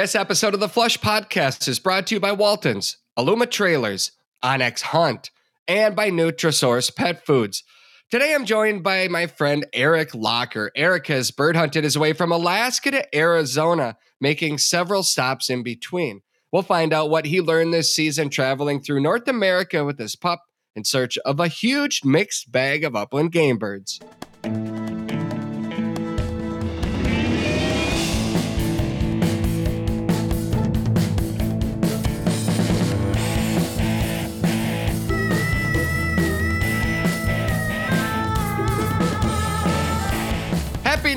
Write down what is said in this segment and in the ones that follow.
This episode of the Flush Podcast is brought to you by Waltons, Aluma Trailers, OnX Hunt, and by Nutrisource Pet Foods. Today I'm joined by my friend Eric Locker. Eric has bird hunted his way from Alaska to Arizona, making several stops in between. We'll find out what he learned this season traveling through North America with his pup in search of a huge mixed bag of upland game birds.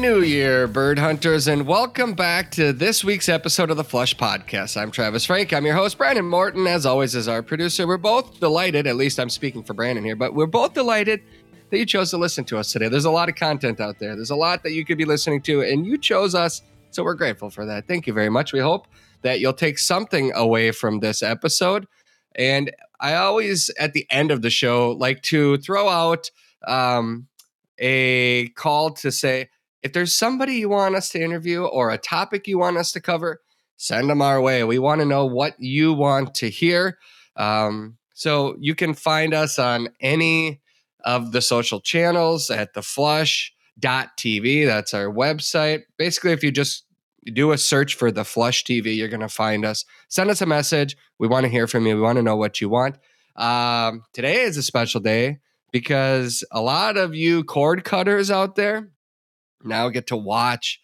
New Year, bird hunters, and welcome back to this week's episode of the Flush Podcast. I'm Travis Frank. I'm your host. Brandon Morton, as always, is our producer. We're both delighted, at least I'm speaking for Brandon here, but we're both delighted that you chose to listen to us today. There's a lot of content out there, there's a lot that you could be listening to, and you chose us, so we're grateful for that. Thank you very much. We hope that you'll take something away from this episode. And I always, at the end of the show, like to throw out um, a call to say, if there's somebody you want us to interview or a topic you want us to cover, send them our way. We want to know what you want to hear. Um, so you can find us on any of the social channels at the flush.tv. That's our website. Basically, if you just do a search for the flush TV, you're going to find us. Send us a message. We want to hear from you. We want to know what you want. Um, today is a special day because a lot of you cord cutters out there now get to watch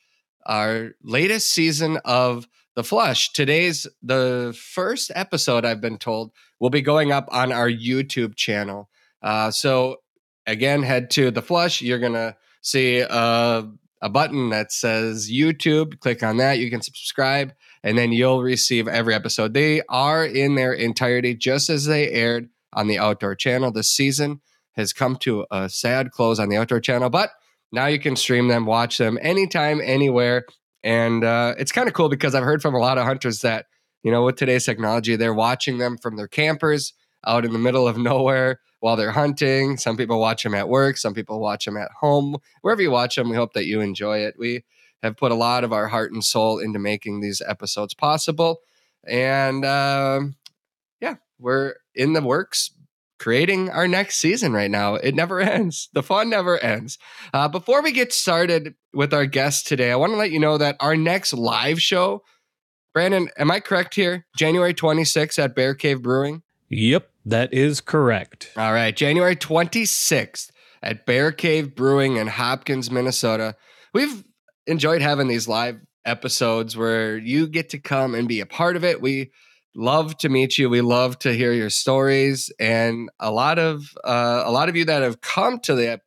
our latest season of The Flush. Today's the first episode, I've been told, will be going up on our YouTube channel. Uh, so, again, head to The Flush. You're to see a button that says YouTube. Click on that. You can subscribe, and then you'll receive every episode. They are in their entirety, just as they aired on the Outdoor channel. This season has come to a sad close on the Outdoor channel, but now you can stream them, watch them anytime, anywhere. And uh, it's kind of cool because I've heard from a lot of hunters that, you know, with today's technology, they're watching them from their campers out in the middle of nowhere while they're hunting. Some people watch them at work, some people watch them at home. Wherever you watch them, we hope that you enjoy it. We have put a lot of our heart and soul into making these episodes possible. And uh, yeah, we're in the works creating our next season right now. It never ends. The fun never ends. Uh, before we get started with our guest today, I want to let you know that our next live show, Brandon, am I correct here? January 26th at Bear Cave Brewing? Yep, that is correct. All right, January 26th at Bear Cave Brewing in Hopkins, Minnesota. We've enjoyed having these live episodes where you get to come and be a part of it. We love to meet you. We love to hear your stories, and a lot of uh, a lot of you that have come to the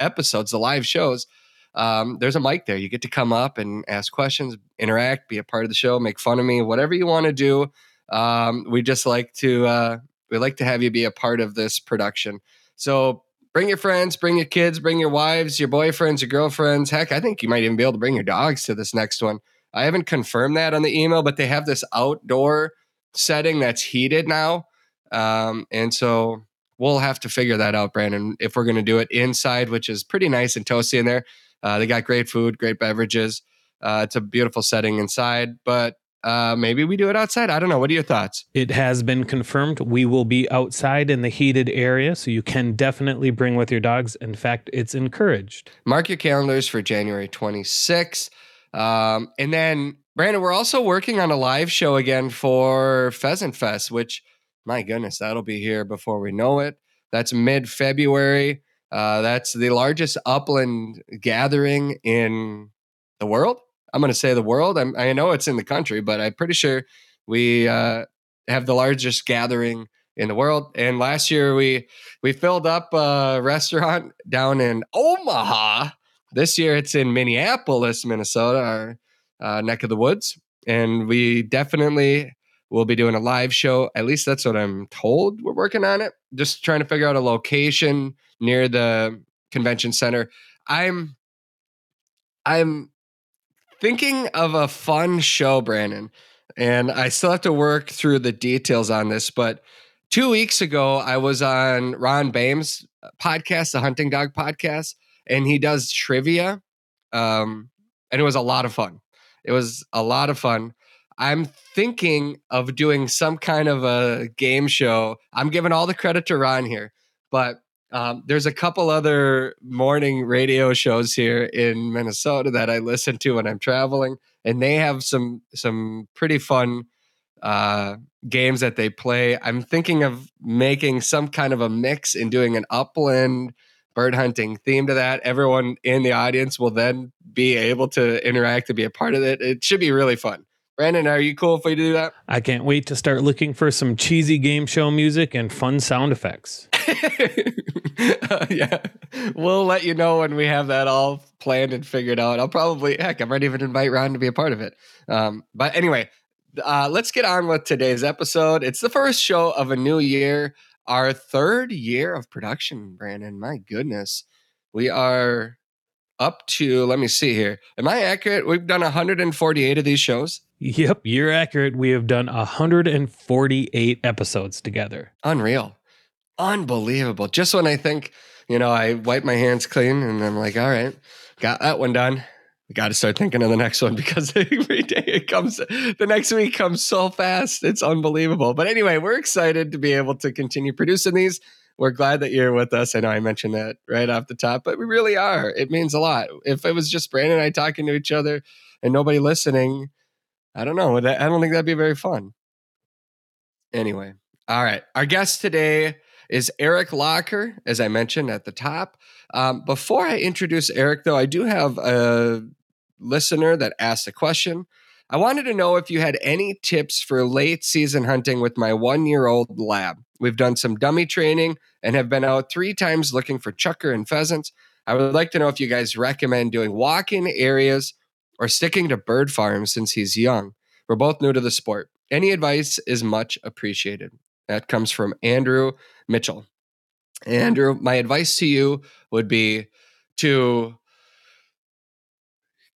episodes, the live shows. Um, there's a mic there. You get to come up and ask questions, interact, be a part of the show, make fun of me, whatever you want to do. Um, we just like to uh, we like to have you be a part of this production. So bring your friends, bring your kids, bring your wives, your boyfriends, your girlfriends. Heck, I think you might even be able to bring your dogs to this next one. I haven't confirmed that on the email, but they have this outdoor setting that's heated now. Um, and so we'll have to figure that out, Brandon, if we're going to do it inside, which is pretty nice and toasty in there. Uh, they got great food, great beverages. Uh, it's a beautiful setting inside, but uh, maybe we do it outside. I don't know. What are your thoughts? It has been confirmed. We will be outside in the heated area, so you can definitely bring with your dogs. In fact, it's encouraged. Mark your calendars for January 26th. Um, and then Brandon, we're also working on a live show again for Pheasant Fest, which, my goodness, that'll be here before we know it. That's mid February. Uh, that's the largest upland gathering in the world. I'm going to say the world. I'm, i know it's in the country, but I'm pretty sure we uh, have the largest gathering in the world. And last year we we filled up a restaurant down in Omaha. This year it's in Minneapolis, Minnesota. Our uh, neck of the woods. And we definitely will be doing a live show. At least that's what I'm told. We're working on it. Just trying to figure out a location near the convention center. I'm I'm thinking of a fun show, Brandon. And I still have to work through the details on this, but two weeks ago I was on Ron Boehme's podcast, the Hunting Dog podcast, and he does trivia. Um, and it was a lot of fun. It was a lot of fun. I'm thinking of doing some kind of a game show. I'm giving all the credit to Ron here, but um, there's a couple other morning radio shows here in Minnesota that I listen to when I'm traveling, and they have some some pretty fun uh, games that they play. I'm thinking of making some kind of a mix and doing an upland bird hunting theme to that. Everyone in the audience will then be able to interact and be a part of it. It should be really fun. Brandon, are you cool if we do that? I can't wait to start looking for some cheesy game show music and fun sound effects. uh, yeah, we'll let you know when we have that all planned and figured out. I'll probably, heck, I might even invite Ron to be a part of it. Um, but anyway, uh, let's get on with today's episode. It's the first show of a new year, our third year of production, Brandon. My goodness. We are up to, let me see here. Am I accurate? We've done 148 of these shows. Yep, you're accurate. We have done 148 episodes together. Unreal. Unbelievable. Just when I think, you know, I wipe my hands clean and I'm like, all right, got that one done. We got to start thinking of the next one because every day it comes, the next week comes so fast. It's unbelievable. But anyway, we're excited to be able to continue producing these. We're glad that you're with us. I know I mentioned that right off the top, but we really are. It means a lot. If it was just Brandon and I talking to each other and nobody listening, I don't know. I don't think that'd be very fun. Anyway, all right. Our guest today is Eric Locker, as I mentioned at the top. Um, before I introduce Eric, though, I do have a listener that asked a question. I wanted to know if you had any tips for late season hunting with my one year old lab. We've done some dummy training and have been out three times looking for chukar and pheasants. I would like to know if you guys recommend doing walk in areas or sticking to bird farms since he's young. We're both new to the sport. Any advice is much appreciated. That comes from Andrew Mitchell. Andrew, my advice to you would be to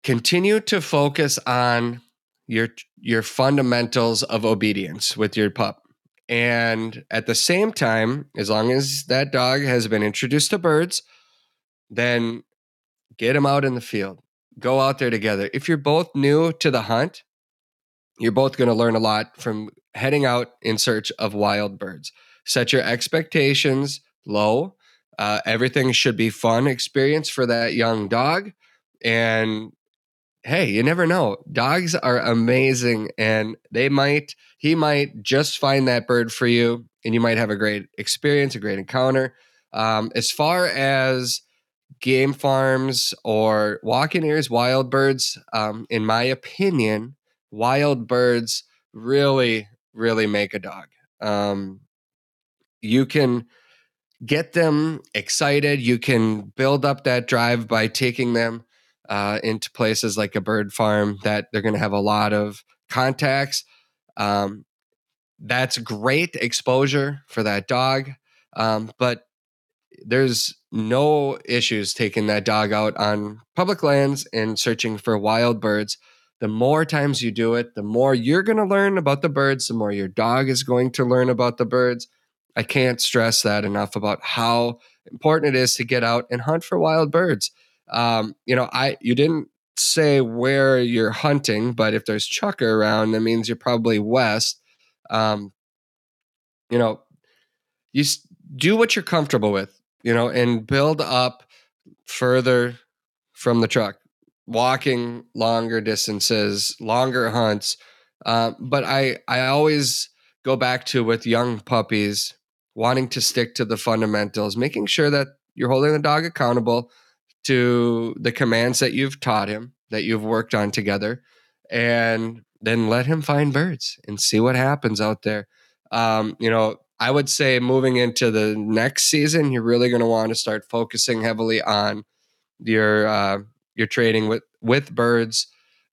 continue to focus on your your fundamentals of obedience with your pup. And at the same time, as long as that dog has been introduced to birds, then get him out in the field. Go out there together. If you're both new to the hunt, you're both going to learn a lot from heading out in search of wild birds. Set your expectations low. Uh, everything should be fun experience for that young dog. And hey, you never know. Dogs are amazing and they might, he might just find that bird for you and you might have a great experience, a great encounter. Um, as far as game farms or walk in areas, wild birds, um, in my opinion, wild birds really, really make a dog. Um, you can get them excited. You can build up that drive by taking them uh, into places like a bird farm that they're going to have a lot of contacts. Um, that's great exposure for that dog. Um, but there's no issues taking that dog out on public lands and searching for wild birds the more times you do it, the more you're going to learn about the birds, the more your dog is going to learn about the birds. I can't stress that enough about how important it is to get out and hunt for wild birds. Um, you know, I you didn't say where you're hunting, but if there's chukar around, that means you're probably west. Um, you know, you do what you're comfortable with, you know, and build up further from the truck walking longer distances, longer hunts. Uh, but I I always go back to with young puppies wanting to stick to the fundamentals, making sure that you're holding the dog accountable to the commands that you've taught him, that you've worked on together, and then let him find birds and see what happens out there. Um, you know, I would say moving into the next season, you're really going to want to start focusing heavily on your uh, you're trading with with birds.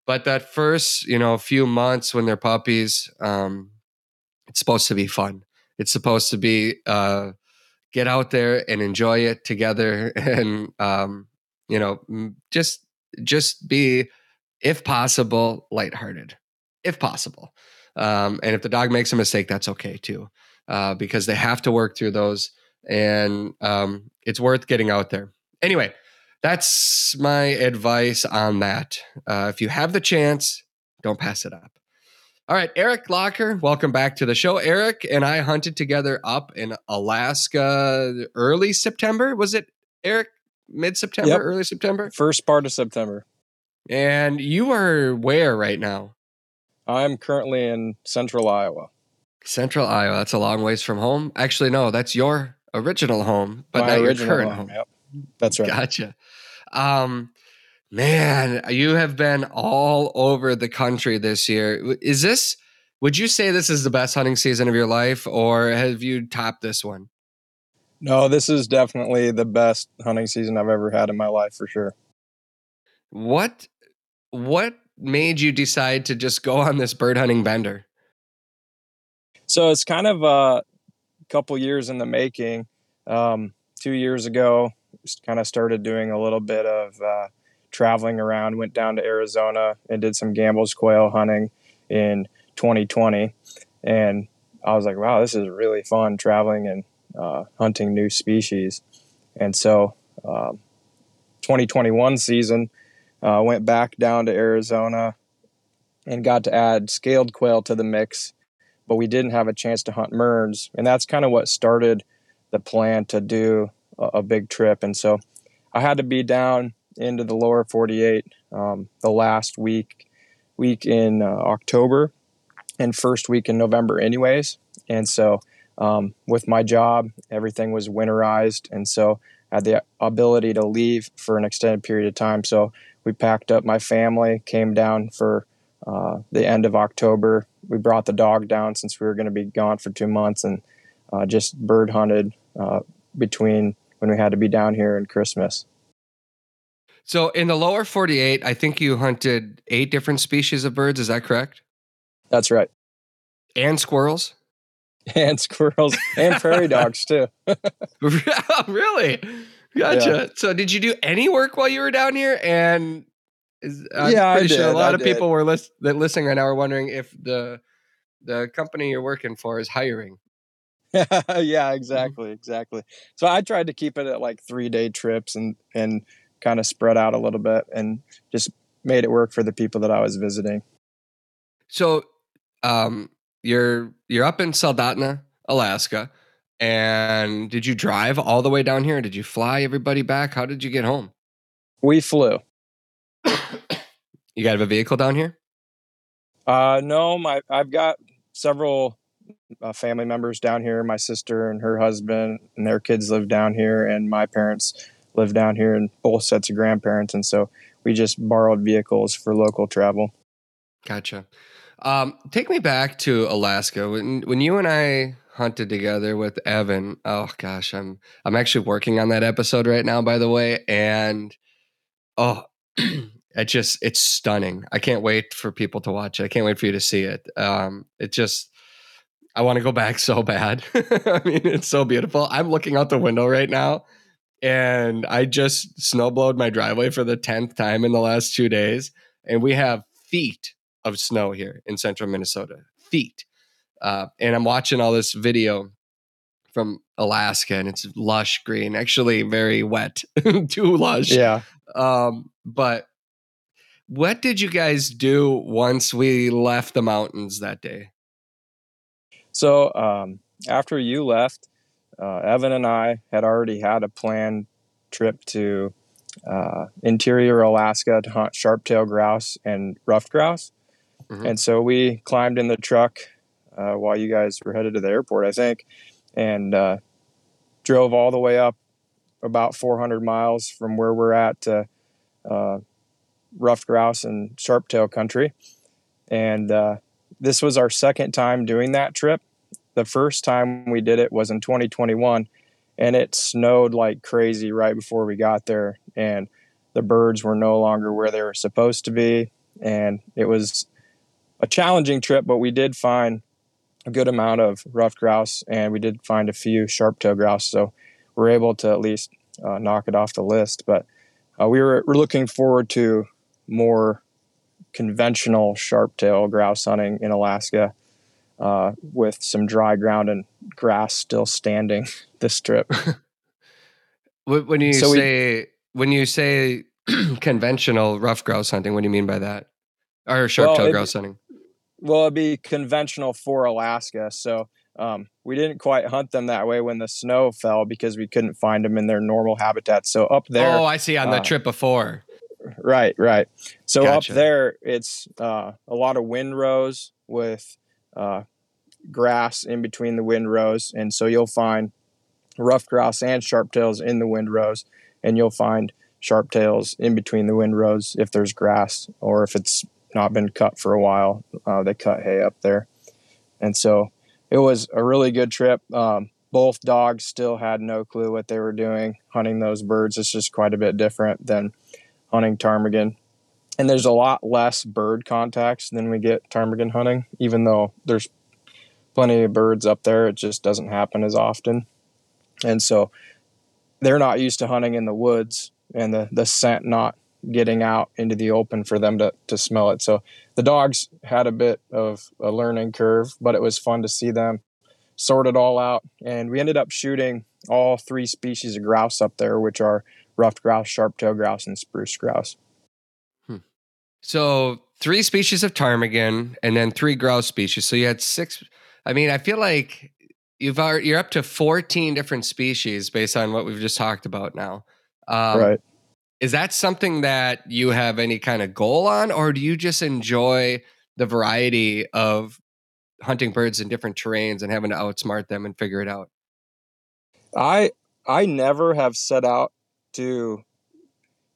But that first, you know, few months when they're puppies, um, it's supposed to be fun. It's supposed to be uh, get out there and enjoy it together, and um, you know, just just be, if possible, lighthearted, if possible. Um, and if the dog makes a mistake, that's okay too, uh, because they have to work through those, and um, it's worth getting out there. Anyway, that's my advice on that. Uh, if you have the chance, don't pass it up. All right, Eric Locker, welcome back to the show. Eric and I hunted together up in Alaska early September. Was it Eric? Mid September, Yep. early September? First part of September. And you are where right now? I'm currently in central Iowa. Central Iowa. That's a long ways from home. Actually, no, that's your original home, but My not your current home. home. Yep. That's right. Gotcha. Um, man, you have been all over the country this year. Is this? Would you say this is the best hunting season of your life, or have you topped this one? No, this is definitely the best hunting season I've ever had in my life for sure. What? What made you decide to just go on this bird hunting bender? So it's kind of a couple years in the making. Um, two years ago, just kind of started doing a little bit of uh, traveling around. Went down to Arizona and did some Gambel's quail hunting in 2020, and I was like, "Wow, this is really fun traveling and uh, hunting new species." And so, um, 2021 season, uh, went back down to Arizona and got to add scaled quail to the mix but we didn't have a chance to hunt Mearns. And that's kind of what started the plan to do a, a big trip. And so I had to be down into the lower 48 um, the last week, week in uh, October and first week in November, anyways. And so um, with my job, everything was winterized. And so I had the ability to leave for an extended period of time. So we packed up my family, came down for uh, the end of October. We brought the dog down since we were going to be gone for two months and uh, just bird hunted uh, between when we had to be down here and Christmas. So, in the lower 48, I think you hunted eight different species of birds. Is that correct? That's right. And squirrels? And squirrels and prairie dogs too. really? Gotcha. So, did you do any work while you were down here? And is, I'm Yeah, I pretty sure a lot I of did. people were lis- that listening right now are wondering if the the company you're working for is hiring. yeah, exactly, exactly. So I tried to keep it at like three day trips and and kind of spread out a little bit and just made it work for the people that I was visiting. So, um, you're you're up in Soldotna, Alaska, and did you drive all the way down here? Did you fly everybody back? How did you get home? We flew. You got a vehicle down here? Uh, no, my I've got several uh, family members down here. My sister and her husband and their kids live down here, and my parents live down here, and both sets of grandparents. And so we just borrowed vehicles for local travel. Gotcha. Um, take me back to Alaska when when you and I hunted together with Evan. Oh gosh, I'm I'm actually working on that episode right now, by the way, and oh, it just it's stunning. I can't wait for people to watch it. I can't wait for you to see it. Um, it just I want to go back so bad. I mean, it's so beautiful. I'm looking out the window right now, and I just snowblowed my driveway for the tenth time in the last two days, and we have feet of snow here in central Minnesota. Feet. Uh, and I'm watching all this video from Alaska and it's lush green, actually very wet, too lush. Yeah. Um, but what did you guys do once we left the mountains that day? So um, after you left, uh, Evan and I had already had a planned trip to uh, interior Alaska to hunt sharp-tailed grouse and ruffed grouse. Mhm. And so we climbed in the truck uh, while you guys were headed to the airport, I think, and uh, drove all the way up about 400 miles from where we're at to uh, ruffed grouse and sharp-tail country. And uh, this was our second time doing that trip the first time we did it was in 2021 and it snowed like crazy right before we got there and the birds were no longer where they were supposed to be and it was a challenging trip but we did find a good amount of ruffed grouse and we did find a few sharp-tailed grouse so we're able to at least uh, knock it off the list but uh, we were we're looking forward to more conventional sharp-tail grouse hunting in Alaska uh, with some dry ground and grass still standing this trip. When you So we- say when you say conventional rough grouse hunting, what do you mean by that? Or sharp tail it- grouse hunting? Well, it'd be conventional for Alaska. So um, we didn't quite hunt them that way when the snow fell because we couldn't find them in their normal habitat. So up there, Oh, I see on the uh, trip before. right, right. So Gotcha. up there, it's uh, a lot of windrows with uh, grass in between the windrows, and so you'll find rough grouse and sharptails in the windrows, and you'll find sharptails in between the windrows if there's grass or if it's not been cut for a while. Uh, they cut hay up there, and so it was a really good trip. Um, both dogs still had no clue what they were doing hunting those birds. It's just quite a bit different than hunting ptarmigan. And there's a lot less bird contacts than we get ptarmigan hunting, even though there's plenty of birds up there. It just doesn't happen as often. And so they're not used to hunting in the woods and the, the scent not getting out into the open for them to, to smell it. So the dogs had a bit of a learning curve, but it was fun to see them sort it all out. And we ended up shooting all three species of grouse up there, which are ruffed grouse, sharp-tailed grouse, and spruce grouse. So three species of ptarmigan and then three grouse species. So you had six. I mean, I feel like you've are you're up to 14 different species based on what we've just talked about now. Um, right. Is that something that you have any kind of goal on, or do you just enjoy the variety of hunting birds in different terrains and having to outsmart them and figure it out? I I never have set out to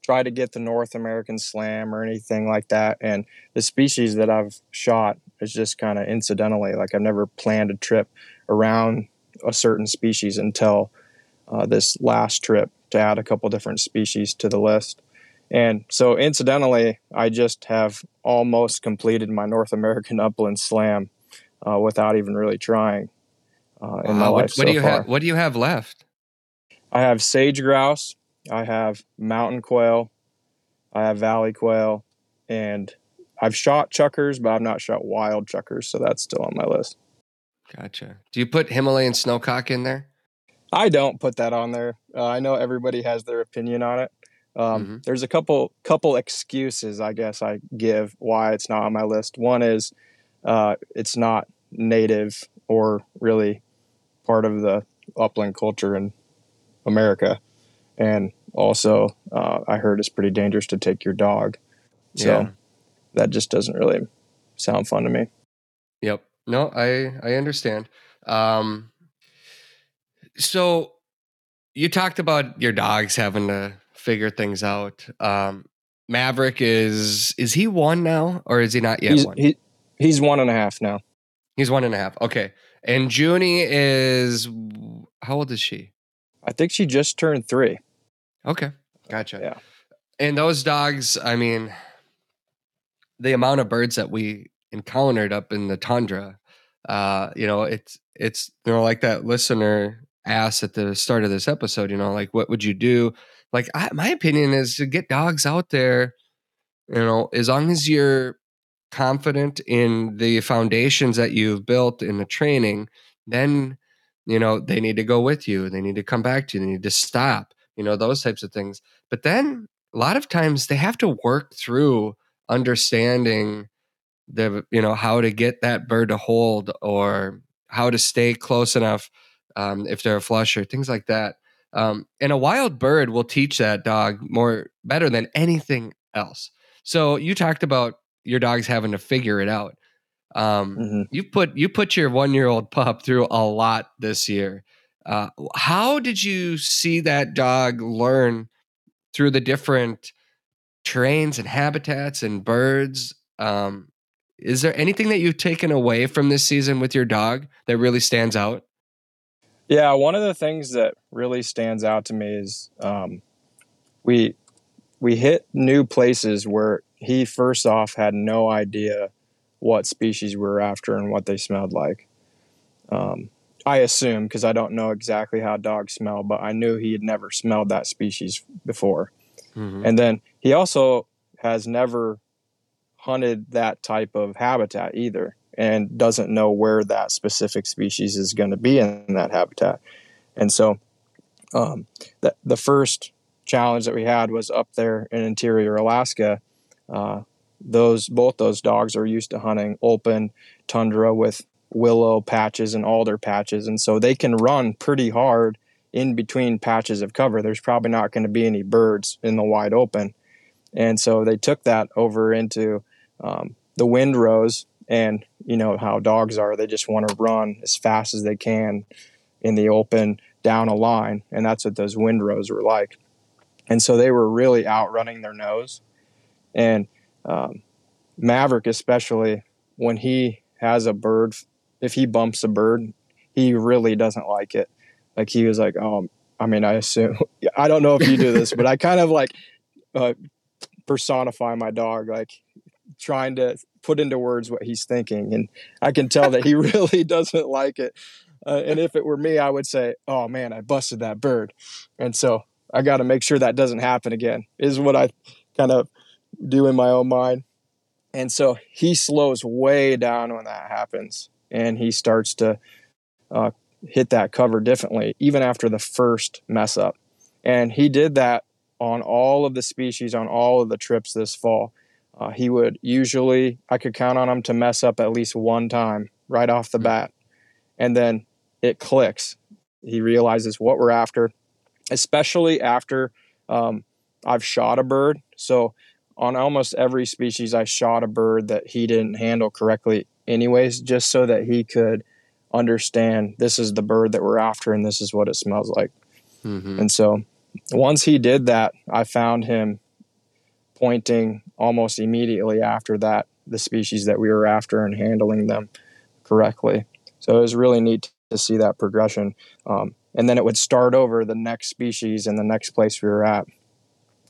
try to get the North American slam or anything like that. And the species that I've shot is just kind of incidentally. Like I've never planned a trip around a certain species until uh, this last trip to add a couple different species to the list. And so, incidentally, I just have almost completed my North American upland slam uh, without even really trying uh, in my Wow, life what, what so do you far. have? What do you have left? I have sage grouse, I have mountain quail, I have valley quail, and I've shot chukars, but I've not shot wild chukars, so that's still on my list. Gotcha. Do you put Himalayan snowcock in there? I don't put that on there. Uh, I know everybody has their opinion on it. Um, Mhm. There's a couple couple excuses I guess I give why it's not on my list. One is uh, it's not native or really part of the upland culture in America, and also uh, I heard it's pretty dangerous to take your dog. So Yeah. that just doesn't really sound fun to me. Yep. No, I I understand. Um, so you talked about your dogs having to figure things out. Um, Maverick is is he one now or is he not yet he's, one? he, he's one and a half now. He's one and a half. Okay. And Junie is how old is she? I think she just turned three. Okay. Gotcha. Yeah. And those dogs, I mean, the amount of birds that we encountered up in the tundra, uh, you know, it's it's you know, like that listener asked at the start of this episode, you know, like what would you do? Like I, my opinion is to get dogs out there, you know, as long as you're confident in the foundations that you've built in the training, then you know they need to go with you. They need to come back to you. They need to stop. You know those types of things. But then a lot of times they have to work through understanding the you know how to get that bird to hold or how to stay close enough um, if they're a flusher, things like that. Um, and a wild bird will teach that dog more better than anything else. So you talked about your dogs having to figure it out. Um, Mhm. you put you put your one year old pup through a lot this year. Uh, how did you see that dog learn through the different terrains and habitats and birds? Um, is there anything that you've taken away from this season with your dog that really stands out? Yeah, one of the things that really stands out to me is um, we we hit new places where he first off had no idea what species we were after and what they smelled like. Um, I assume because I don't know exactly how dogs smell, but I knew he had never smelled that species before. Mhm. And then he also has never hunted that type of habitat either and doesn't know where that specific species is going to be in that habitat. And so um, the, the first challenge that we had was up there in interior Alaska. Uh, those both those dogs are used to hunting open tundra with willow patches and alder patches, and so they can run pretty hard in between patches of cover. There's probably not going to be any birds in the wide open, and so they took that over into um, the windrows. And you know how dogs are; they just want to run as fast as they can in the open down a line, and that's what those windrows were like. And so they were really outrunning their nose. And um, Maverick, especially when he has a bird, if he bumps a bird, he really doesn't like it. Like he was like, oh, I mean, I assume, I don't know if you do this, but I kind of like uh, personify my dog, like trying to put into words what he's thinking. And I can tell that he really doesn't like it. Uh, and if it were me, I would say, oh man, I busted that bird. And so I got to make sure that doesn't happen again, is what I kind of do in my own mind. And so he slows way down when that happens and he starts to uh, hit that cover differently, even after the first mess up. And he did that on all of the species, on all of the trips this fall. Uh, he would usually, I could count on him to mess up at least one time right off the hmm. bat. And then it clicks. He realizes what we're after, especially after um, I've shot a bird. So on almost every species, I shot a bird that he didn't handle correctly, anyways, just so that he could understand this is the bird that we're after and this is what it smells like. Mm-hmm. And so once he did that, I found him pointing almost immediately after that the species that we were after and handling them correctly. So it was really neat to see that progression. Um, and then it would start over the next species and the next place we were at.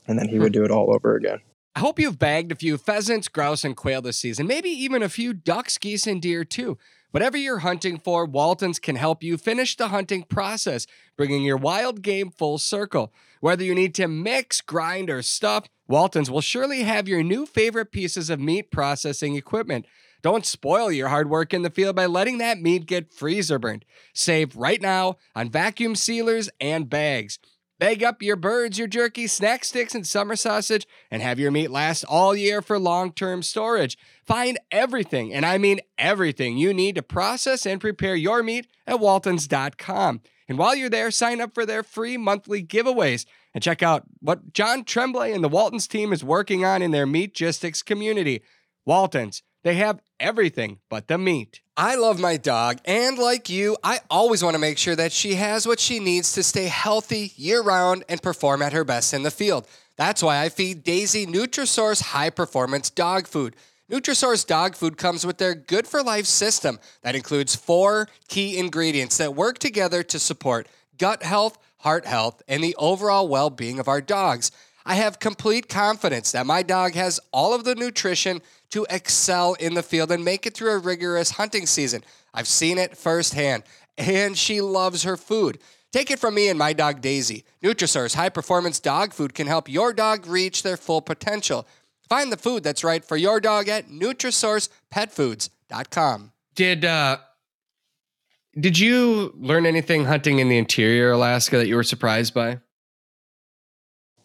And then he would hmm. do it all over again. I hope you've bagged a few pheasants, grouse, and quail this season, maybe even a few ducks, geese, and deer too. Whatever you're hunting for, Walton's can help you finish the hunting process, bringing your wild game full circle. Whether you need to mix, grind, or stuff, Walton's will surely have your new favorite pieces of meat processing equipment. Don't spoil your hard work in the field by letting that meat get freezer burned. Save right now on vacuum sealers and bags. Bag up your birds, your jerky, snack sticks, and summer sausage, and have your meat last all year for long term storage. Find everything, and I mean everything, you need to process and prepare your meat at waltons.com. And while you're there, sign up for their free monthly giveaways and check out what John Tremblay and the Waltons team is working on in their Meatgistics community. Waltons, they have everything but the meat. I love my dog, and like you, I always want to make sure that she has what she needs to stay healthy year round and perform at her best in the field. That's why I feed Daisy Nutrisource high performance dog food. Nutrisource dog food comes with their Good for Life system that includes four key ingredients that work together to support gut health, heart health, and the overall well being of our dogs. I have complete confidence that my dog has all of the nutrition to excel in the field and make it through a rigorous hunting season. I've seen it firsthand, and she loves her food. Take it from me and my dog Daisy. Nutrisource high performance dog food can help your dog reach their full potential. Find the food that's right for your dog at NutrisourcePetFoods.com. Did uh, did you learn anything hunting in the interior Alaska that you were surprised by?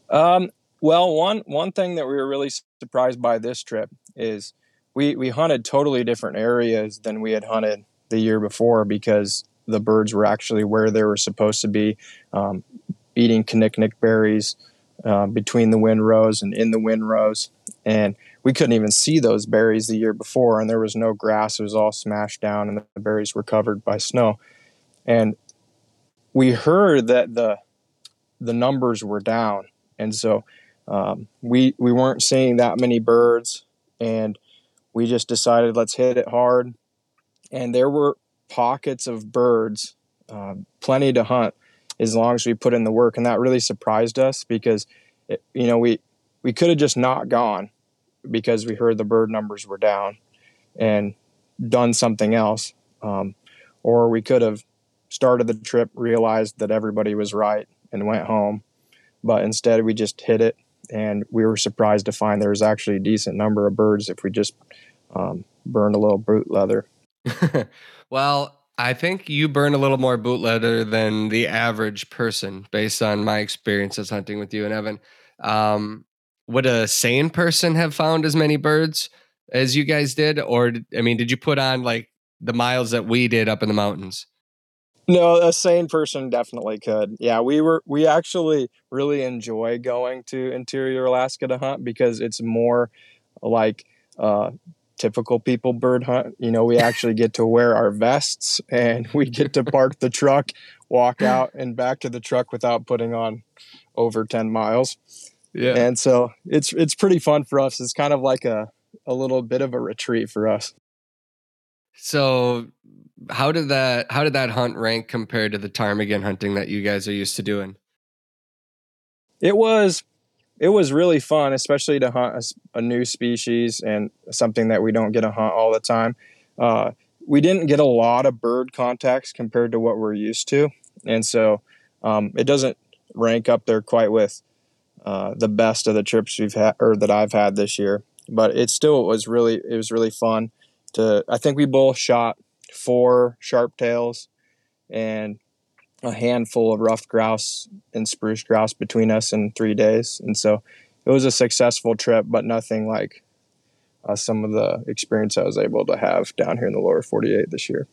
Um, well, one one thing that we were really surprised by this trip is we we hunted totally different areas than we had hunted the year before because the birds were actually where they were supposed to be, um, eating kinnikinnick berries uh, between the windrows and in the windrows, and we couldn't even see those berries the year before, and there was no grass; it was all smashed down, and the berries were covered by snow, and we heard that the the numbers were down, and so um, we we weren't seeing that many birds, and we just decided let's hit it hard. And there were pockets of birds, uh, plenty to hunt, as long as we put in the work, and that really surprised us because it, you know we we could have just not gone because we heard the bird numbers were down and done something else, um, or we could have started the trip, realized that everybody was right, and went home. But instead, we just hit it and we were surprised to find there was actually a decent number of birds if we just um, burned a little boot leather. well, I think you burn a little more boot leather than the average person, based on my experiences hunting with you and Evan. Um, would a sane person have found as many birds as you guys did? Or, I mean, did you put on like the miles that we did up in the mountains? No, a sane person definitely could. Yeah, we were we actually really enjoy going to interior Alaska to hunt because it's more like uh typical people bird hunt. You know, we actually get to wear our vests and we get to park the truck, walk out and back to the truck without putting on over 10 miles. Yeah. And so it's it's pretty fun for us. It's kind of like a a little bit of a retreat for us. So how did that how did that hunt rank compared to the ptarmigan hunting that you guys are used to doing? It was it was really fun, especially to hunt a, a new species and something that we don't get to hunt all the time. Uh, we didn't get a lot of bird contacts compared to what we're used to, and so um, it doesn't rank up there quite with uh, the best of the trips we've had or that I've had this year. But it still was really it was really fun to. I think we both shot four sharp tails and a handful of rough grouse and spruce grouse between us in three days. And so it was a successful trip, but nothing like uh, some of the experience I was able to have down here in the lower 48 this year.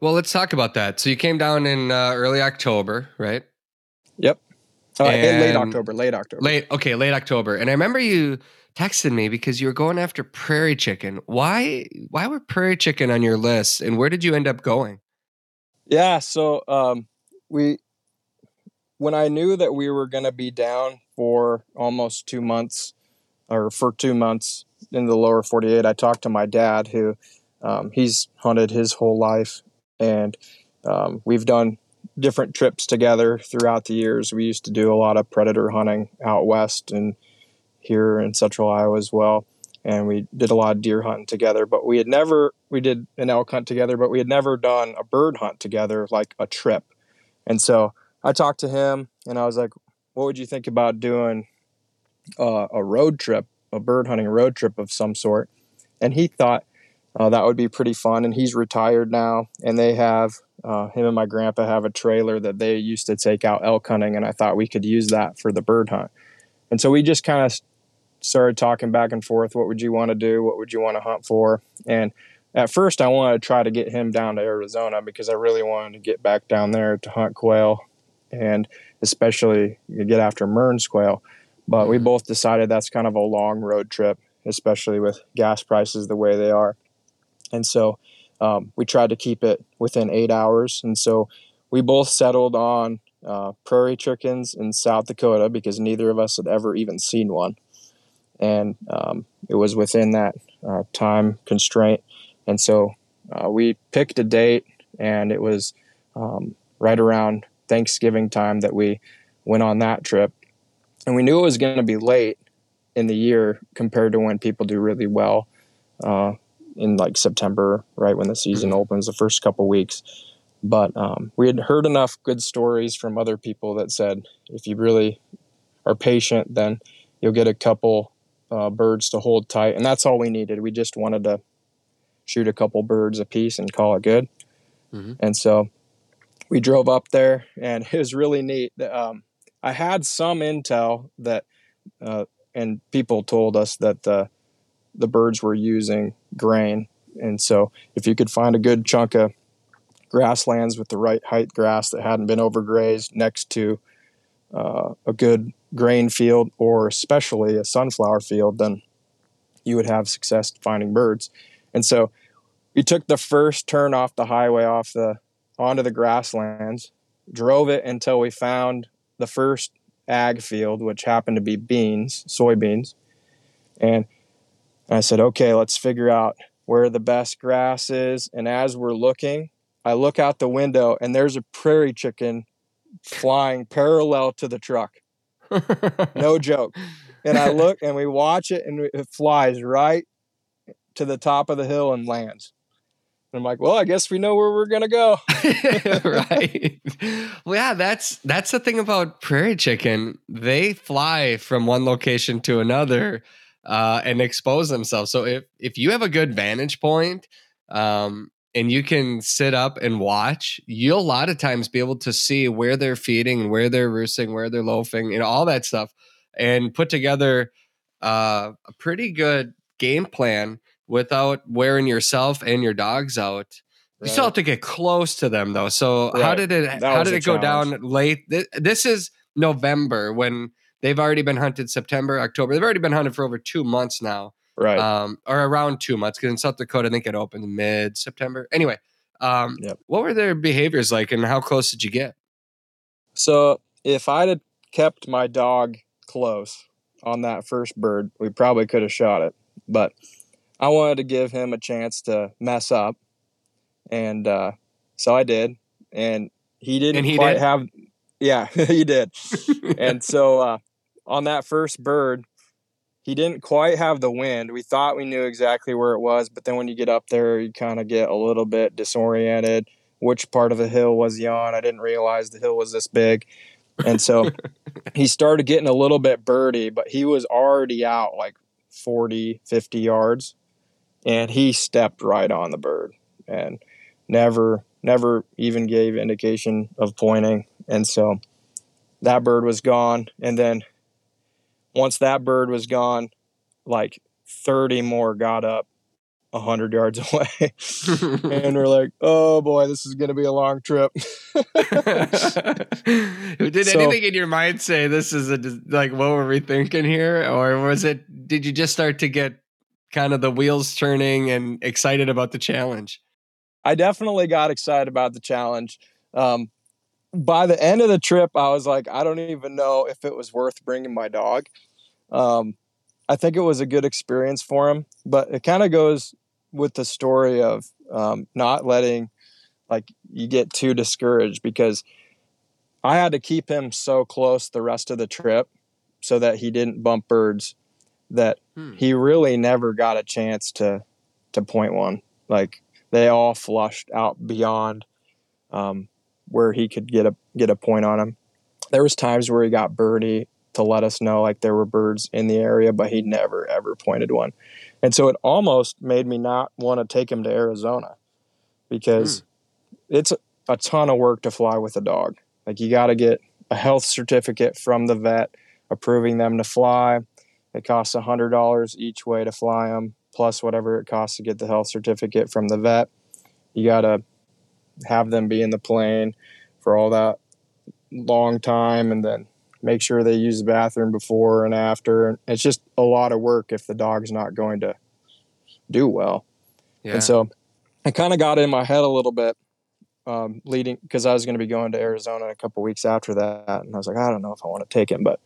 Well, let's talk about that. So you came down in uh, early October, right? Yep. Uh, late October, late October. Late, okay, late October. And I remember you texted me because you were going after prairie chicken. Why? Why were prairie chicken on your list, and where did you end up going? Yeah, so um, we when I knew that we were going to be down for almost two months, or for two months in the lower 48, I talked to my dad, who um, he's hunted his whole life, and um, we've done different trips together throughout the years. We used to do a lot of predator hunting out west and here in central Iowa as well. And we did a lot of deer hunting together, but we had never, we did an elk hunt together, but we had never done a bird hunt together, like a trip. And so I talked to him and I was like, what would you think about doing uh, a road trip, a bird hunting road trip of some sort? And he thought uh, that would be pretty fun. And he's retired now, and they have uh, him and my grandpa have a trailer that they used to take out elk hunting, and I thought we could use that for the bird hunt. And so we just kind of started talking back and forth. What would you want to do? What would you want to hunt for? And at first, I wanted to try to get him down to Arizona because I really wanted to get back down there to hunt quail and especially get after Mearns quail. But we mm-hmm. both decided that's kind of a long road trip, especially with gas prices the way they are. And so um, we tried to keep it within eight hours. And so we both settled on uh, prairie chickens in South Dakota because neither of us had ever even seen one. And um, it was within that uh, time constraint. And so uh, we picked a date, and it was um, right around Thanksgiving time that we went on that trip. And we knew it was going to be late in the year compared to when people do really well uh, in like September, right when the season mm-hmm. opens, the first couple weeks. But um, we had heard enough good stories from other people that said if you really are patient, then you'll get a couple uh, birds to hold tight, and that's all we needed. We just wanted to shoot a couple birds a piece and call it good. Mm-hmm. And so we drove up there, and it was really neat. Um, I had some intel that, uh, and people told us that the the birds were using grain, and so if you could find a good chunk of grasslands with the right height grass that hadn't been overgrazed next to uh, a good grain field or especially a sunflower field, then you would have success finding birds. And so we took the first turn off the highway off the onto the grasslands, drove it until we found the first ag field, which happened to be beans, soybeans. And I said, okay, let's figure out where the best grass is. And as we're looking, I look out the window and there's a prairie chicken flying parallel to the truck. no joke. And I look and we watch it and it flies right to the top of the hill and lands. And I'm like, well, I guess we know where we're gonna go. right. Well, yeah, that's that's the thing about prairie chicken. They fly from one location to another uh, and expose themselves. So if if you have a good vantage point, um, and you can sit up and watch, you'll a lot of times be able to see where they're feeding, where they're roosting, where they're loafing, and all that stuff, and put together uh, a pretty good game plan without wearing yourself and your dogs out. You still have to get close to them though. So how did it That how did it go challenge. down late? Thi- This is November when they've already been hunted September, October. They've already been hunted for over two months now. Right. Um, or around two months because in South Dakota, I think it opened mid September. Anyway, um, Yep. what were their behaviors like and how close did you get? So if I'd have kept my dog close on that first bird, we probably could have shot it. But I wanted to give him a chance to mess up, and uh, so I did. And he didn't And he quite did? have. Yeah, he did. and so uh, on that first bird, he didn't quite have the wind. We thought we knew exactly where it was, but then when you get up there, you kind of get a little bit disoriented. Which part of the hill was he on? I didn't realize the hill was this big. And so he started getting a little bit birdie, but he was already out like 40, 50 yards. And he stepped right on the bird and never, never even gave indication of pointing. And so that bird was gone. And then once that bird was gone, like 30 more got up 100 yards away. and we're like, oh boy, this is going to be a long trip. Did So- anything in your mind say this is a like what were we thinking here, or was it? Did you just start to get kind of the wheels turning and excited about the challenge? I definitely got excited about the challenge. Um, by the end of the trip, I was like, I don't even know if it was worth bringing my dog. Um, I think it was a good experience for him, but it kind of goes with the story of um, not letting like you get too discouraged because I had to keep him so close the rest of the trip so that he didn't bump birds that Hmm. he really never got a chance to to point one. Like they all flushed out beyond um, where he could get a get a point on him. There was times where he got birdie to let us know like there were birds in the area, but he never ever pointed one. And so it almost made me not want to take him to Arizona because hmm. it's a, a ton of work to fly with a dog. Like you got to get a health certificate from the vet approving them to fly. It costs a hundred dollars each way to fly them, plus whatever it costs to get the health certificate from the vet. You got to have them be in the plane for all that long time, and then make sure they use the bathroom before and after. And it's just a lot of work if the dog's not going to do well. Yeah. And so I kind of got in my head a little bit um, leading because I was going to be going to Arizona a couple weeks after that. And I was like, I don't know if I want to take him, but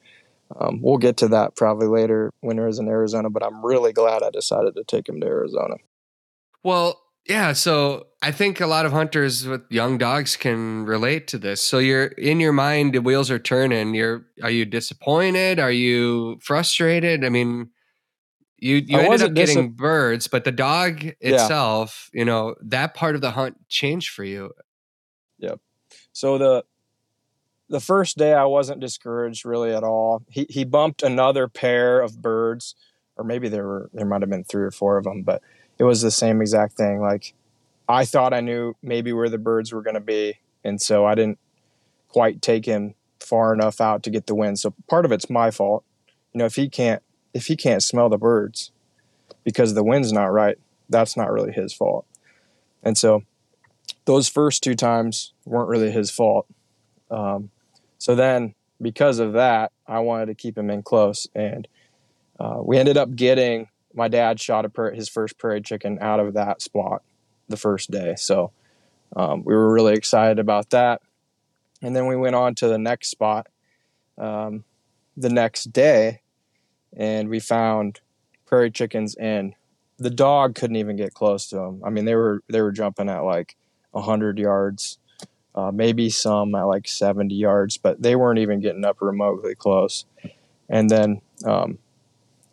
um, we'll get to that probably later when he was in Arizona. But I'm really glad I decided to take him to Arizona. Well, yeah. So I think a lot of hunters with young dogs can relate to this. So you're in your mind, the wheels are turning. You're are you disappointed? Are you frustrated? I mean, you you I ended up getting birds, but the dog itself, you know, that part of the hunt changed for you. Yep. So the the first day I wasn't discouraged really at all. He he bumped another pair of birds, or maybe there were there might have been three or four of them, but it was the same exact thing. Like I thought I knew maybe where the birds were going to be, and so I didn't quite take him far enough out to get the wind. So part of it's my fault. You know, if he can't if he can't smell the birds because the wind's not right, that's not really his fault. And so those first two times weren't really his fault. Um, so then, because of that, I wanted to keep him in close, and uh, we ended up getting my dad shot a pra- his first prairie chicken out of that spot the first day. So um, we were really excited about that, and then we went on to the next spot um, the next day, and we found prairie chickens, and the dog couldn't even get close to them. I mean, they were they were jumping at like hundred yards uh, maybe some at like 70 yards, but they weren't even getting up remotely close. And then, um,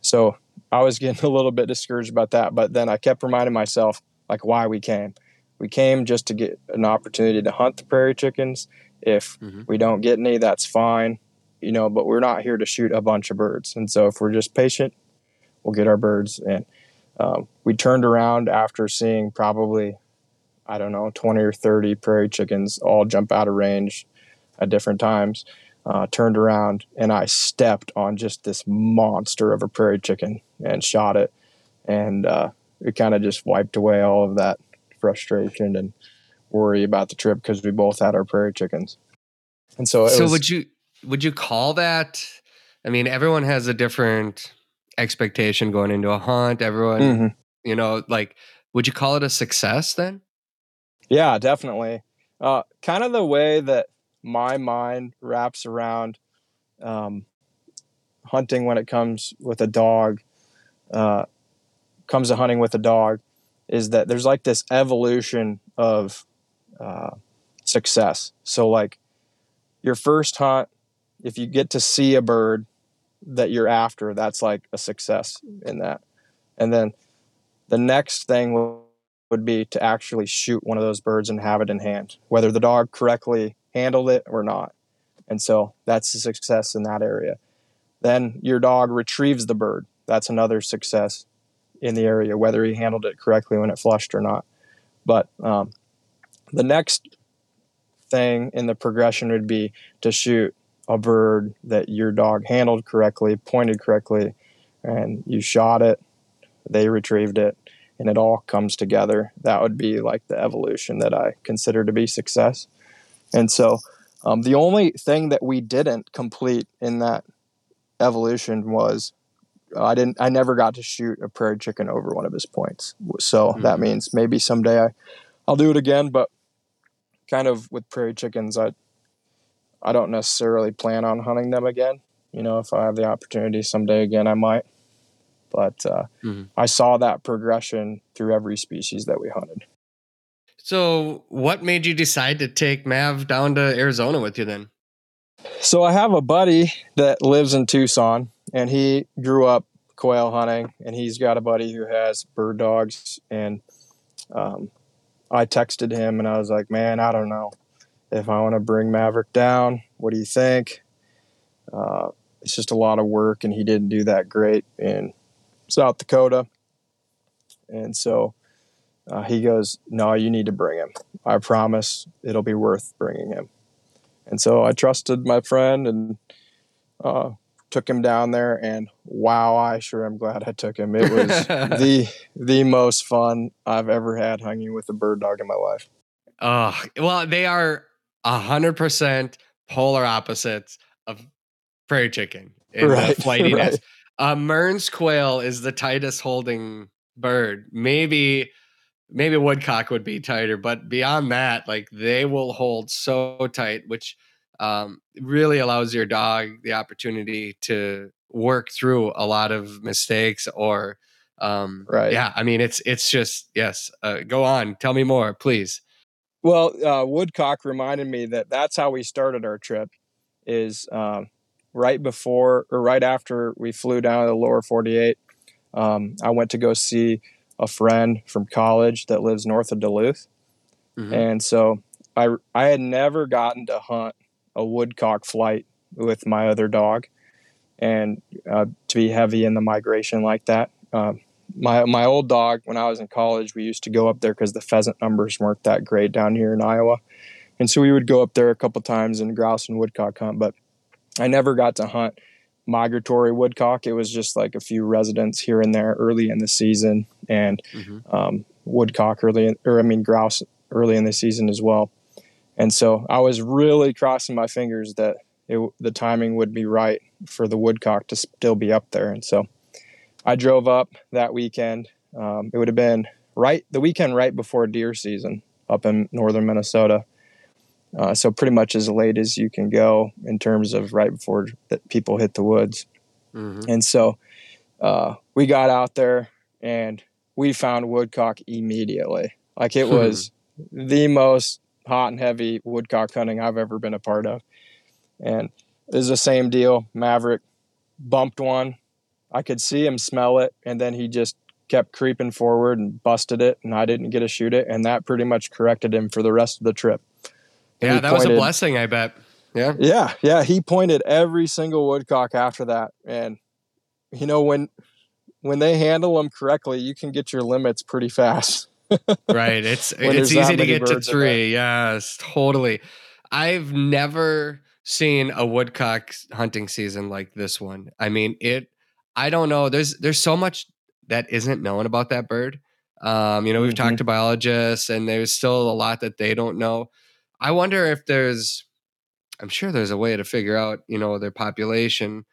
so I was getting a little bit discouraged about that, but then I kept reminding myself like why we came. We came just to get an opportunity to hunt the prairie chickens. If Mhm. we don't get any, that's fine, you know, but we're not here to shoot a bunch of birds. And so if we're just patient, we'll get our birds. And um, we turned around after seeing probably I don't know, 20 or 30 prairie chickens all jump out of range at different times. Uh, turned around and I stepped on just this monster of a prairie chicken and shot it. And uh, it kind of just wiped away all of that frustration and worry about the trip because we both had our prairie chickens. And so, so was, would you would you call that? I mean, everyone has a different expectation going into a hunt. Everyone, mm-hmm. you know, like, would you call it a success then? Yeah, definitely. Uh, kind of the way that my mind wraps around um, hunting when it comes with a dog, uh, comes to hunting with a dog, is that there's like this evolution of uh, success. So, like your first hunt, if you get to see a bird that you're after, that's like a success in that. And then the next thing would be to actually shoot one of those birds and have it in hand, whether the dog correctly handled it or not. And so that's a success in that area. Then your dog retrieves the bird. That's another success in the area, whether he handled it correctly when it flushed or not. But um, the next thing in the progression would be to shoot a bird that your dog handled correctly, pointed correctly, and you shot it, they retrieved it, and it all comes together. That would be like the evolution that I consider to be success. And so um, the only thing that we didn't complete in that evolution was uh, I didn't I never got to shoot a prairie chicken over one of his points. So mm-hmm. that means maybe someday I I'll do it again, but kind of with prairie chickens I I don't necessarily plan on hunting them again. You know, if I have the opportunity someday again, I might. But uh, mm-hmm. I saw that progression through every species that we hunted. So, what made you decide to take Mav down to Arizona with you then? So, I have a buddy that lives in Tucson, and he grew up quail hunting, and he's got a buddy who has bird dogs. And um, I texted him, and I was like, "Man, I don't know if I want to bring Maverick down. What do you think?" Uh, it's just a lot of work, and he didn't do that great in South Dakota, and so uh, he goes, No, you need to bring him. I promise it'll be worth bringing him. And so I trusted my friend and uh, took him down there. And wow, I sure am glad I took him. It was the the most fun I've ever had hanging with a bird dog in my life. Oh, well, they are a hundred percent polar opposites of prairie chicken in right, the flightiness. Right. Uh, Mearns quail is the tightest holding bird. Maybe maybe woodcock would be tighter, but beyond that, like they will hold so tight, which um, really allows your dog the opportunity to work through a lot of mistakes or um, right. Yeah, I mean it's it's just yes. Uh, go on, tell me more, please. Well, uh, Woodcock reminded me that that's how we started our trip. Is um, right before or right after we flew down to the lower 48. Um, I went to go see a friend from college that lives north of Duluth. Mm-hmm. And so I, I had never gotten to hunt a woodcock flight with my other dog and uh, to be heavy in the migration like that. Um, my, my old dog, when I was in college, we used to go up there because the pheasant numbers weren't that great down here in Iowa. And so we would go up there a couple times and grouse and woodcock hunt, but I never got to hunt migratory woodcock. It was just like a few residents here and there early in the season, and mm-hmm. um, woodcock early, in, or I mean grouse early in the season as well. And so I was really crossing my fingers that it, the timing would be right for the woodcock to still be up there. And so I drove up that weekend. Um, it would have been right the weekend right before deer season up in northern Minnesota. Uh, so pretty much as late as you can go in terms of right before that people hit the woods. Mm-hmm. And so uh, we got out there and we found woodcock immediately. Like it was the most hot and heavy woodcock hunting I've ever been a part of. And it was the same deal. Maverick bumped one. I could see him smell it, and then he just kept creeping forward and busted it, and I didn't get to shoot it, and that pretty much corrected him for the rest of the trip. Yeah, that pointed, was a blessing, I bet. Yeah. Yeah, yeah. He pointed every single woodcock after that. And you know, when when they handle them correctly, you can get your limits pretty fast. right. It's it's easy to get to three. Yes, totally. I've never seen a woodcock hunting season like this one. I mean, it. I don't know. There's there's so much that isn't known about that bird. Um, you know, we've Mhm. talked to biologists, and there's still a lot that they don't know. I wonder if there's. I'm sure there's a way to figure out, you know, their population.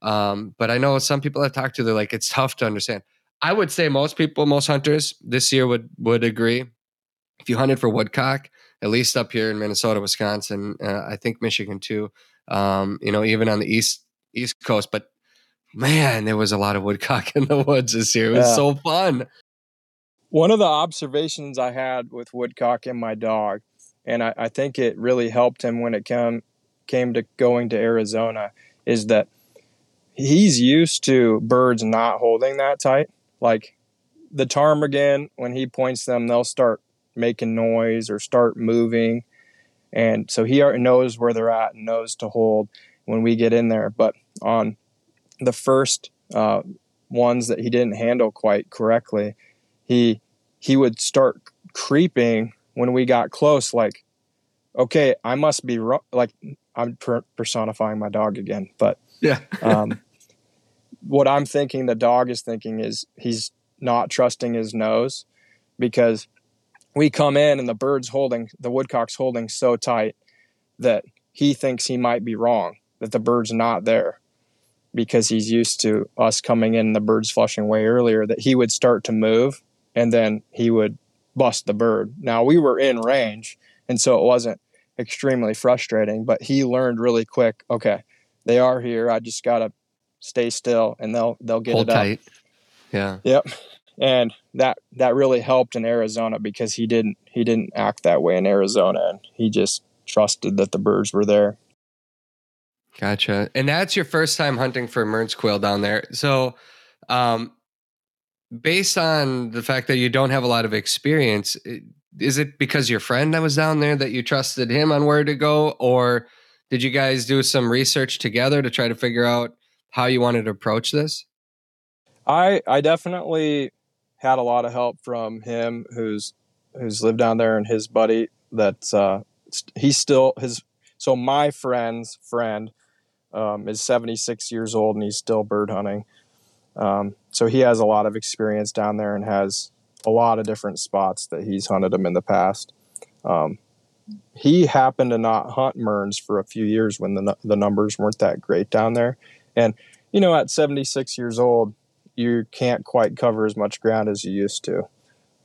Um, but I know some people I've talked to, they're like, it's tough to understand. I would say most people, most hunters this year would would agree. If you hunted for woodcock, at least up here in Minnesota, Wisconsin, uh, I think Michigan too. Um, you know, even on the east east coast. But man, there was a lot of woodcock in the woods this year. It was Yeah. so fun. One of the observations I had with Woodcock and my dog, and I, I think it really helped him when it came came to going to Arizona, is that he's used to birds not holding that tight. Like the ptarmigan, when he points them, they'll start making noise or start moving. And so he knows where they're at and knows to hold when we get in there. But on the first uh, ones that he didn't handle quite correctly, he he would start creeping when we got close. Like, okay, I must be wrong. Like I'm per- personifying my dog again, but Yeah. um, what I'm thinking the dog is thinking is he's not trusting his nose because we come in and the bird's holding the woodcock's holding so tight that he thinks he might be wrong that the bird's not there because he's used to us coming in the bird's flushing way earlier that he would start to move and then he would bust the bird now we were in range and so it wasn't extremely frustrating but he learned really quick okay they are here i just gotta stay still and they'll they'll get Hold it up tight. Yeah. Yep. And that that really helped in Arizona because he didn't he didn't act that way in Arizona and he just trusted that the birds were there. Gotcha. And that's your first time hunting for Mearns quail down there. So, um, based on the fact that you don't have a lot of experience, is it because your friend that was down there that you trusted him on where to go, or did you guys do some research together to try to figure out how you wanted to approach this? I I definitely had a lot of help from him who's who's lived down there and his buddy that uh he's still his so my friend's friend um, is 76 years old and he's still bird hunting um, so he has a lot of experience down there and has a lot of different spots that he's hunted them in the past um, he happened to not hunt Mearns for a few years when the, the numbers weren't that great down there and you know at 76 years old you can't quite cover as much ground as you used to.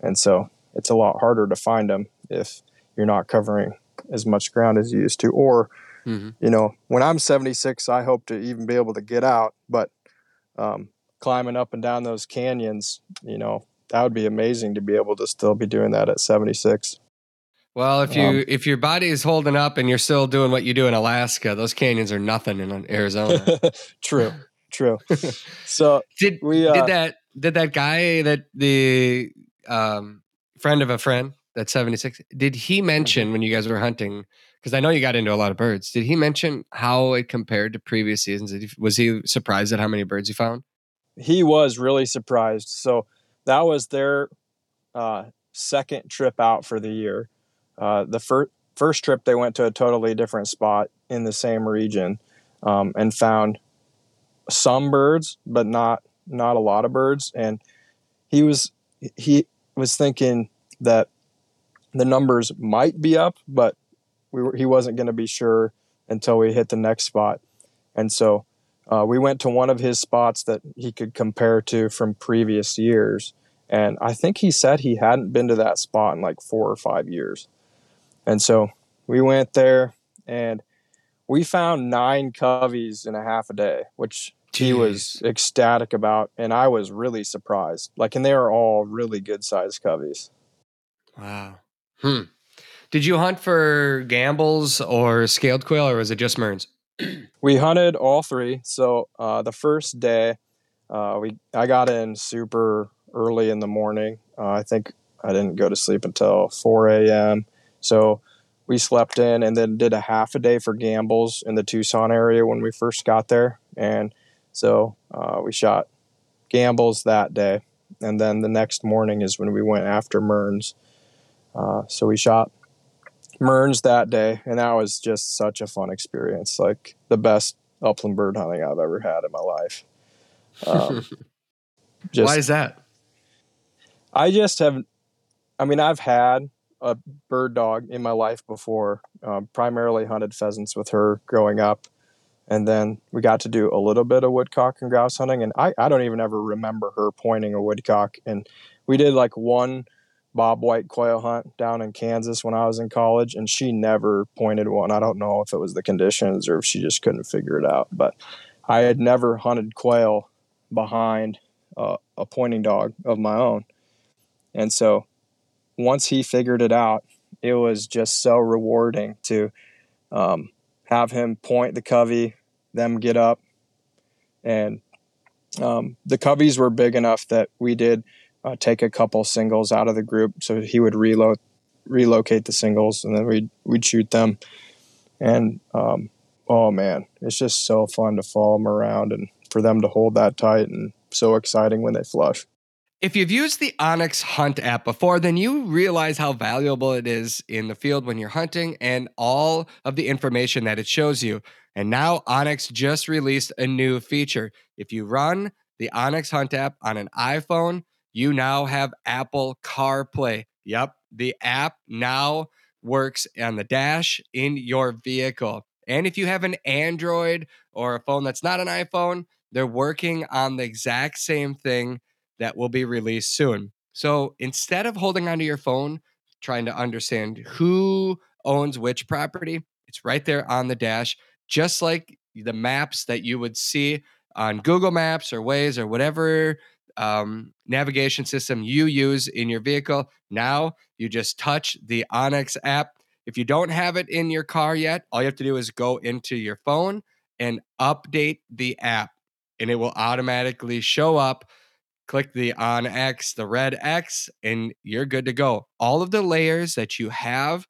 And so it's a lot harder to find them if you're not covering as much ground as you used to. Or, Mhm. you know, when I'm 76, I hope to even be able to get out, but um, climbing up and down those canyons, you know, that would be amazing to be able to still be doing that at 76. Well, if you Um, if your body is holding up and you're still doing what you do in Alaska, those canyons are nothing in Arizona. true, true. So did We, uh, did that did that guy that the um, friend of a friend that's 76 did he mention Mm-hmm. when you guys were hunting because i know you got into a lot of birds did he mention how it compared to previous seasons was he surprised at how many birds you found he was really surprised. So that was their uh, second trip out for the year. Uh, the fir- first trip, they went to a totally different spot in the same region um, and found some birds, but not not a lot of birds. And he was he was thinking that the numbers might be up, but we were, he wasn't going to be sure until we hit the next spot. And so uh, we went to one of his spots that he could compare to from previous years. And I think he said he hadn't been to that spot in like four or five years. And so we went there and we found nine coveys in a half a day, which he was ecstatic about. And I was really surprised. Like, and they are all really good sized coveys. wow hmm did you hunt for Gambel's or scaled quail or was it just Mearns we hunted all three. So uh, the first day, uh, we I got in super early in the morning. Uh, I think I didn't go to sleep until 4 a.m. So we slept in and then did a half a day for Gambel's in the Tucson area when we first got there. And so uh, we shot Gambel's that day. And then the next morning is when we went after Mearns. Uh, so we shot Mearns that day, and that was just such a fun experience. Like the best upland bird hunting I've ever had in my life. Um, just, Why is that? I just have. I mean, I've had a bird dog in my life before. Um, primarily hunted pheasants with her growing up, and then we got to do a little bit of woodcock and grouse hunting. And I, I don't even ever remember her pointing a woodcock. And we did like one bobwhite quail hunt down in Kansas when I was in college, and she never pointed one. I don't know if it was the conditions or if she just couldn't figure it out, but I had never hunted quail behind uh, a pointing dog of my own. And so once he figured it out, it was just so rewarding to um, have him point the covey, them get up, and um, the coveys were big enough that we did uh, take a couple singles out of the group. So he would reload, relocate the singles, and then we'd we'd shoot them. And um, oh man, it's just so fun to follow them around and for them to hold that tight, and so exciting when they flush. If you've used the OnX Hunt app before, then you realize how valuable it is in the field when you're hunting and all of the information that it shows you. And now OnX just released a new feature. If you run the OnX Hunt app on an iPhone, you now have Apple CarPlay. Yep, the app now works on the dash in your vehicle. And if you have an Android or a phone that's not an iPhone, they're working on the exact same thing that will be released soon. So instead of holding onto your phone, trying to understand who owns which property, it's right there on the dash, just like the maps that you would see on Google Maps or Waze or whatever um, navigation system you use in your vehicle. Now you just touch the onX app. If you don't have it in your car yet, all you have to do is go into your phone and update the app, and it will automatically show up. Click the on X, the red X, and you're good to go. All of the layers that you have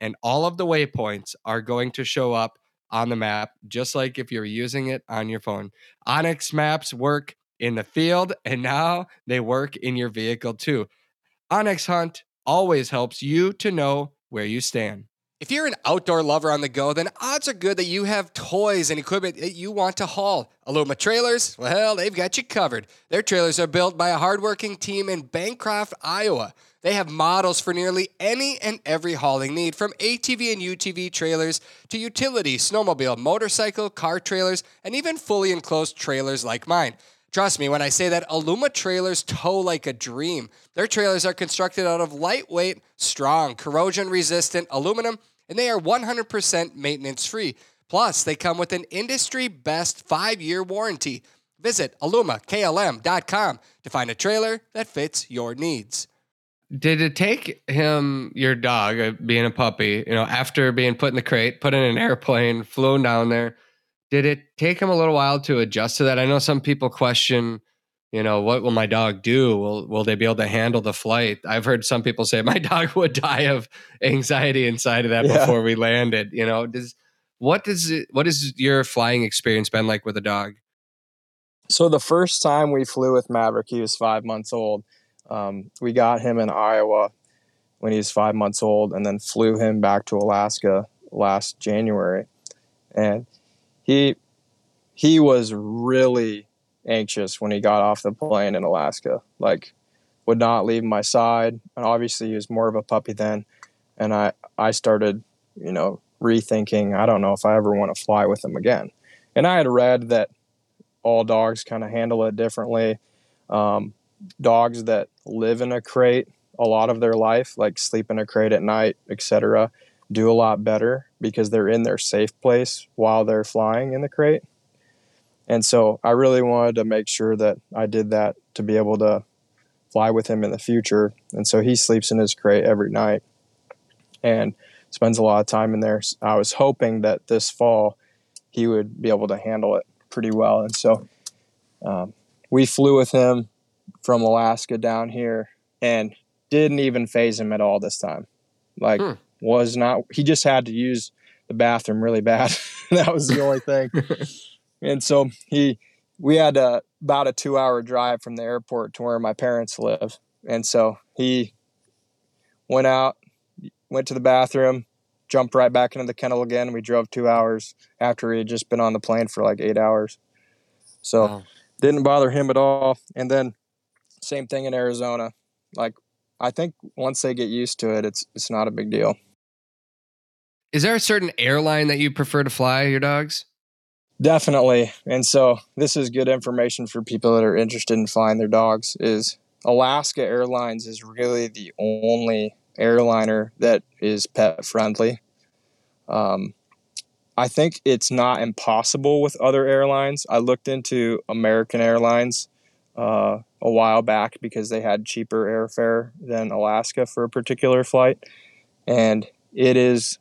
and all of the waypoints are going to show up on the map, just like if you're using it on your phone. onX maps work in the field, and now they work in your vehicle too. OnX Hunt always helps you to know where you stand. If you're an outdoor lover on the go, then odds are good that you have toys and equipment that you want to haul. Aluma Trailers, well, they've got you covered. Their trailers are built by a hardworking team in Bancroft, Iowa. They have models for nearly any and every hauling need, from ATV and UTV trailers to utility, snowmobile, motorcycle, car trailers, and even fully enclosed trailers like mine. Trust me when I say that Aluma trailers tow like a dream. Their trailers are constructed out of lightweight, strong, corrosion resistant aluminum, and they are 100% maintenance free. Plus, they come with an industry best five year warranty. Visit alumaklm.com to find a trailer that fits your needs. Did it take him, your dog, uh, being a puppy, you know, after being put in the crate, put in an airplane, flown down there? Did it take him a little while to adjust to that? I know some people question, you know, what will my dog do? Will will they be able to handle the flight? I've heard some people say my dog would die of anxiety inside of that yeah. before we landed. You know, does what does it, what has your flying experience been like with a dog? So the first time we flew with Maverick, he was five months old. Um, we got him in Iowa when he was five months old, and then flew him back to Alaska last January. And he he was really anxious when he got off the plane in Alaska. Like would not leave my side. And obviously he was more of a puppy then. And I, I started, you know, rethinking, I don't know if I ever want to fly with him again. And I had read that all dogs kind of handle it differently. Um, dogs that live in a crate a lot of their life, like sleep in a crate at night, etc., do a lot better because they're in their safe place while they're flying in the crate. And so I really wanted to make sure that I did that to be able to fly with him in the future. And so he sleeps in his crate every night and spends a lot of time in there. I was hoping that this fall he would be able to handle it pretty well. And so um, we flew with him from Alaska down here and didn't even phase him at all this time. Like, hmm was not he just had to use the bathroom really bad. that was the only thing. and so he we had a, about a 2 hour drive from the airport to where my parents live. And so he went out went to the bathroom, jumped right back into the kennel again. We drove two hours after he had just been on the plane for like eight hours. So wow. didn't bother him at all. And then same thing in Arizona. Like I think once they get used to it, it's it's not a big deal. Is there a certain airline that you prefer to fly your dogs? Definitely. And so this is good information for people that are interested in flying their dogs is Alaska Airlines is really the only airliner that is pet friendly. Um, I think it's not impossible with other airlines. I looked into American Airlines uh, a while back because they had cheaper airfare than Alaska for a particular flight. And it is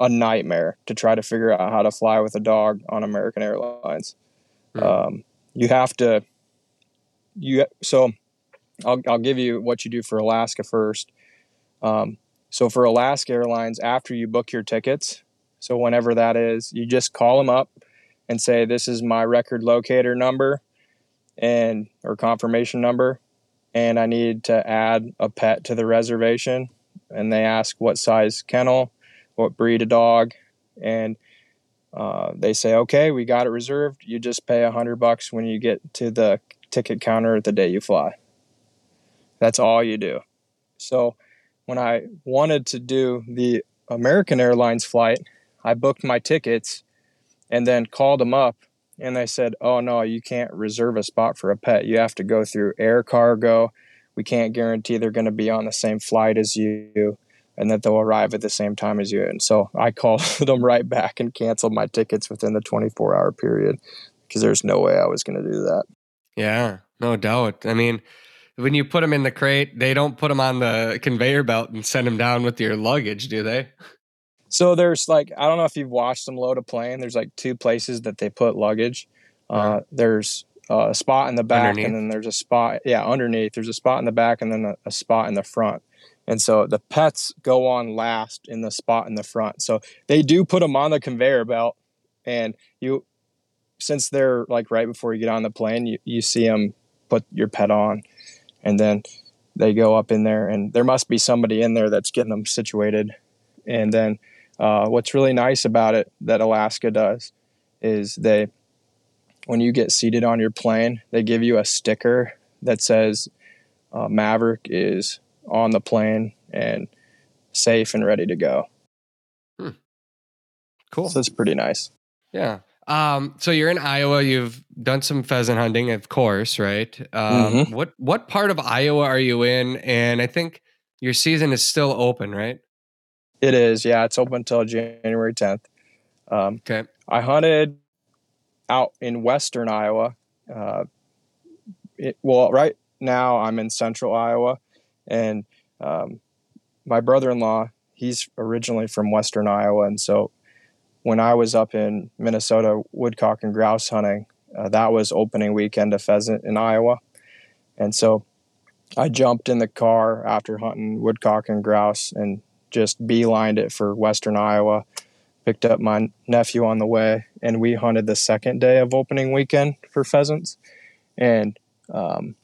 a nightmare to try to figure out how to fly with a dog on American Airlines. Mm. Um, you have to, you so I'll, I'll give you what you do for Alaska first. Um, so for Alaska Airlines, after you book your tickets, so whenever that is, you just call them up and say, "This is my record locator number, and or confirmation number, and I need to add a pet to the reservation." And they ask what size kennel, what breed of dog, and uh, they say, "Okay, we got it reserved. You just pay a hundred bucks when you get to the ticket counter the day you fly." That's all you do. So when I wanted to do the American Airlines flight, I booked my tickets and then called them up and they said, "Oh no, you can't reserve a spot for a pet. You have to go through air cargo. We can't guarantee they're going to be on the same flight as you and that they'll arrive at the same time as you." And so I called them right back and canceled my tickets within the 24-hour period because there's no way I was going to do that. Yeah, no doubt. I mean, when you put them in the crate, they don't put them on the conveyor belt and send them down with your luggage, do they? So there's like I don't know if you've watched them load a plane. There's like two places that they put luggage. Uh, there's a spot in the back, underneath. and then there's a spot yeah underneath. There's a spot in the back, and then a, a spot in the front. And so the pets go on last in the spot in the front. So they do put them on the conveyor belt, and you since they're like right before you get on the plane, you, you see them put your pet on and then they go up in there and there must be somebody in there that's getting them situated and then uh, what's really nice about it that alaska does is they when you get seated on your plane they give you a sticker that says uh, maverick is on the plane and safe and ready to go hmm. cool so it's pretty nice yeah um, so you're in Iowa. You've done some pheasant hunting, of course, right? Um, mm-hmm. What what part of Iowa are you in? And I think your season is still open, right? It is. Yeah, it's open until January 10th. Um, okay. I hunted out in western Iowa. Uh, it, well, right now I'm in central Iowa, and um, my brother-in-law he's originally from western Iowa, and so when I was up in Minnesota woodcock and grouse hunting, uh, that was opening weekend of pheasant in Iowa. And so I jumped in the car after hunting woodcock and grouse and just beelined it for western Iowa. Picked up my nephew on the way, and we hunted the second day of opening weekend for pheasants. And um,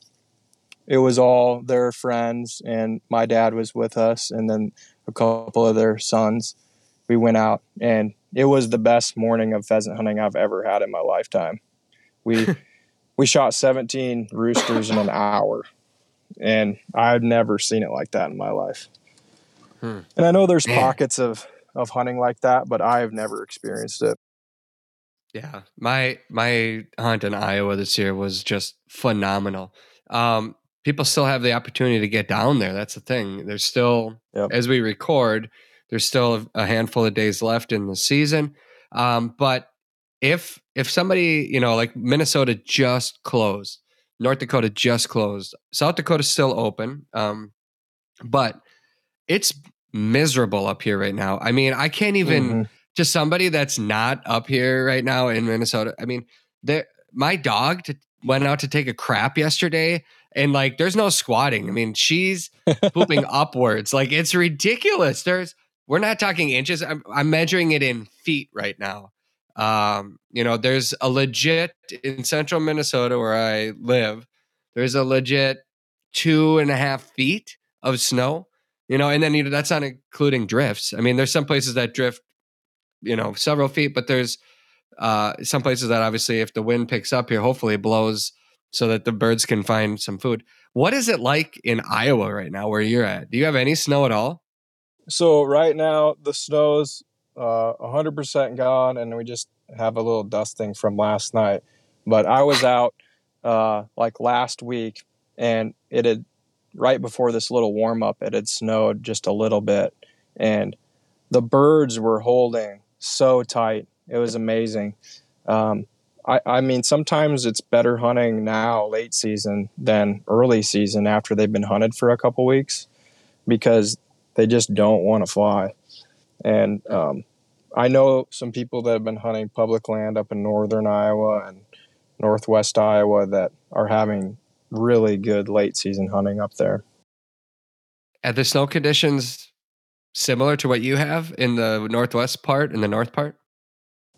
it was all their friends, and my dad was with us, and then a couple of their sons. We went out, and it was the best morning of pheasant hunting I've ever had in my lifetime. We we shot 17 roosters in an hour, and I've never seen it like that in my life. Hmm. And I know there's Man. pockets of of hunting like that, but I've never experienced it. Yeah, my my hunt in Iowa this year was just phenomenal. Um, people still have the opportunity to get down there. That's the thing. There's still, yep. as we record, there's still a handful of days left in the season. Um, but if if somebody, you know, like Minnesota just closed, North Dakota just closed, South Dakota's still open, um, but it's miserable up here right now. I mean, I can't even mm-hmm. to somebody that's not up here right now in Minnesota. I mean, there my dog to, went out to take a crap yesterday and like there's no squatting. I mean, she's pooping upwards. Like it's ridiculous. There's we're not talking inches. I'm, I'm measuring it in feet right now. Um, you know, there's a legit in central Minnesota where I live. There's a legit two and a half feet of snow. You know, and then you know that's not including drifts. I mean, there's some places that drift, you know, several feet, but there's uh, some places that obviously, if the wind picks up here, hopefully it blows so that the birds can find some food. What is it like in Iowa right now, where you're at? Do you have any snow at all? So right now the snow's uh, 100% gone, and we just have a little dusting from last night. But I was out uh, like last week, and it had right before this little warm up, it had snowed just a little bit, and the birds were holding so tight. It was amazing. Um, I, I mean, sometimes it's better hunting now, late season, than early season after they've been hunted for a couple weeks because they just don't want to fly. And um, I know some people that have been hunting public land up in northern Iowa and northwest Iowa that are having really good late season hunting up there. Are the snow conditions similar to what you have in the northwest part and the north part?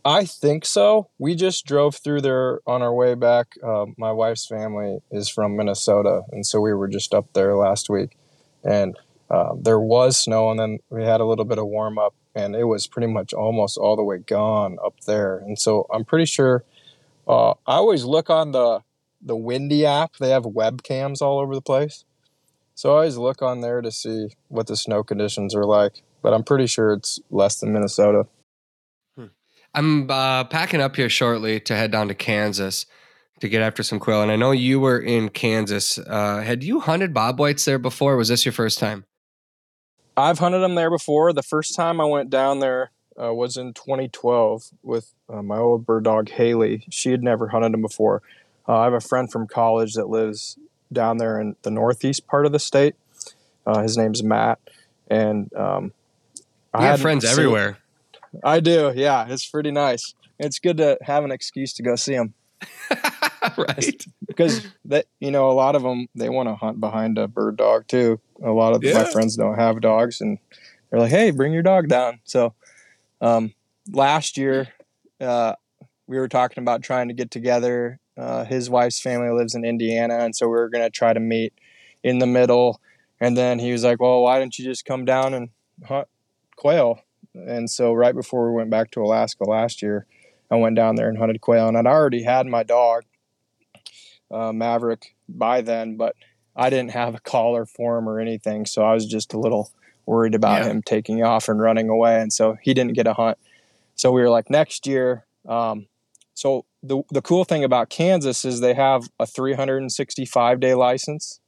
I think so. We just drove through there on our way back. Uh, my wife's family is from Minnesota, and so we were just up there last week, and uh, there was snow, and then we had a little bit of warm up, and it was pretty much almost all the way gone up there. And so I'm pretty sure. Uh, I always look on the the Windy app. They have webcams all over the place, so I always look on there to see what the snow conditions are like. But I'm pretty sure it's less than Minnesota. I'm uh, packing up here shortly to head down to Kansas to get after some quail. And I know you were in Kansas. Uh, had you hunted bobwhites there before? was this your first time? I've hunted them there before. The first time I went down there uh, was in 2012 with uh, my old bird dog Haley. She had never hunted them before. Uh, I have a friend from college that lives down there in the northeast part of the state. Uh, his name's Matt, and um, I have friends seen, everywhere. I do. Yeah, it's pretty nice. It's good to have an excuse to go see them. right. Because that you know a lot of them they want to hunt behind a bird dog too. A lot of yeah. my friends don't have dogs, and they're like, "Hey, bring your dog down." So um, last year uh, we were talking about trying to get together. Uh, his wife's family lives in Indiana, and so we were going to try to meet in the middle. And then he was like, "Well, why don't you just come down and hunt quail?" And so right before we went back to Alaska last year, I went down there and hunted quail, and I'd already had my dog uh, Maverick by then, but I didn't have a collar for him or anything, so I was just a little worried about yeah. him taking off and running away, and so he didn't get a hunt. So we were like, next year. Um, so the the cool thing about Kansas is they have a 365 day license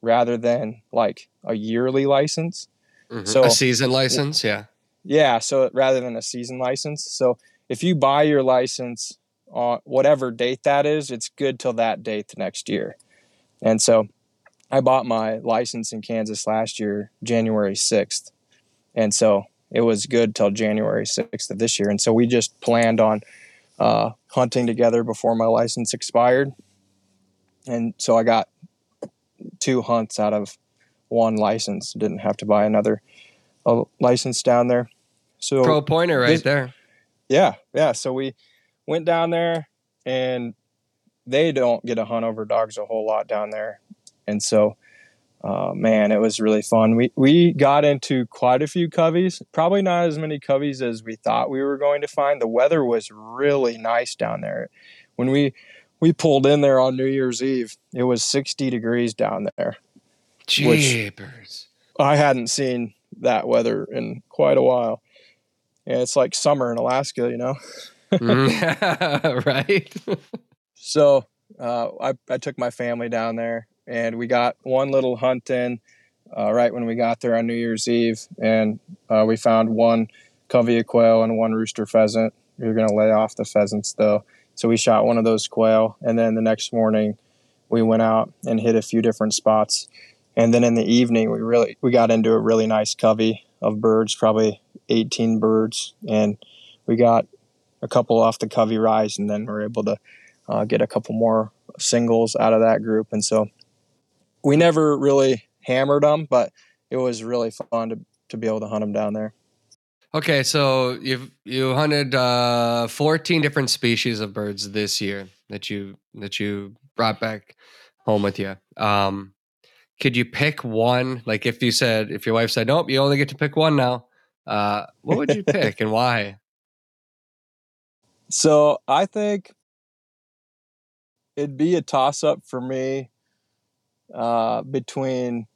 rather than like a yearly license. Mm-hmm. So a season license, yeah. Yeah, so rather than a season license. So if you buy your license on whatever date that is, it's good till that date the next year. And so I bought my license in Kansas last year, January 6th. And so it was good till January 6th of this year. And so we just planned on uh, hunting together before my license expired. And so I got two hunts out of one license, didn't have to buy another a license down there. So pro pointer right this, there. Yeah, yeah. So we went down there, and they don't get to hunt over dogs a whole lot down there, and so. Uh, man, it was really fun. We we got into quite a few coveys. Probably not as many coveys as we thought we were going to find. The weather was really nice down there. When we we pulled in there on New Year's Eve, it was 60 degrees down there. Jeepers! I hadn't seen that weather in quite a while. And it's like summer in Alaska, you know. mm, right. so uh, I I took my family down there, and we got one little hunt in uh, right when we got there on New Year's Eve, and uh, we found one covey of quail and one rooster pheasant. We were going to lay off the pheasants though, so we shot one of those quail, and then the next morning we went out and hit a few different spots and then in the evening we really we got into a really nice covey of birds probably 18 birds. And we got a couple off the covey rise and then we are able to uh, get a couple more singles out of that group. And so we never really hammered them but it was really fun to, to be able to hunt them down there. Okay so you've you hunted uh, 14 different species of birds this year that you that you brought back home with you. Um, could you pick one? Like if you said, if your wife said, nope, you only get to pick one now, uh, what would you pick and why? So I think it'd be a toss up for me uh, between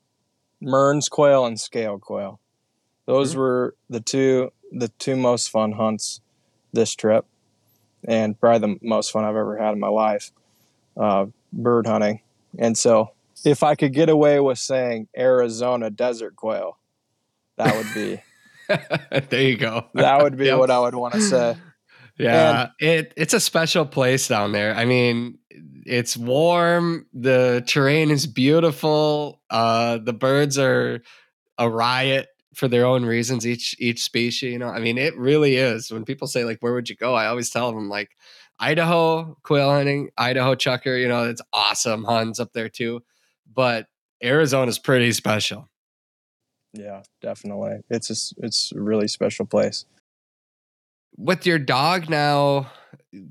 Mearns quail and scale quail. Those mm-hmm. were the two the two most fun hunts this trip, and probably the most fun I've ever had in my life, uh, bird hunting. And so, if I could get away with saying Arizona desert quail, that would be. there you go. That would be yep. what I would want to say. Yeah, and, it it's a special place down there. I mean, it's warm. The terrain is beautiful. Uh, the birds are a riot for their own reasons. Each each species, you know. I mean, it really is. When people say like, "Where would you go?" I always tell them like, Idaho quail hunting, Idaho chukar. You know, it's awesome hunts up there too. But Arizona's pretty special. Yeah, definitely. It's a, it's a really special place. With your dog now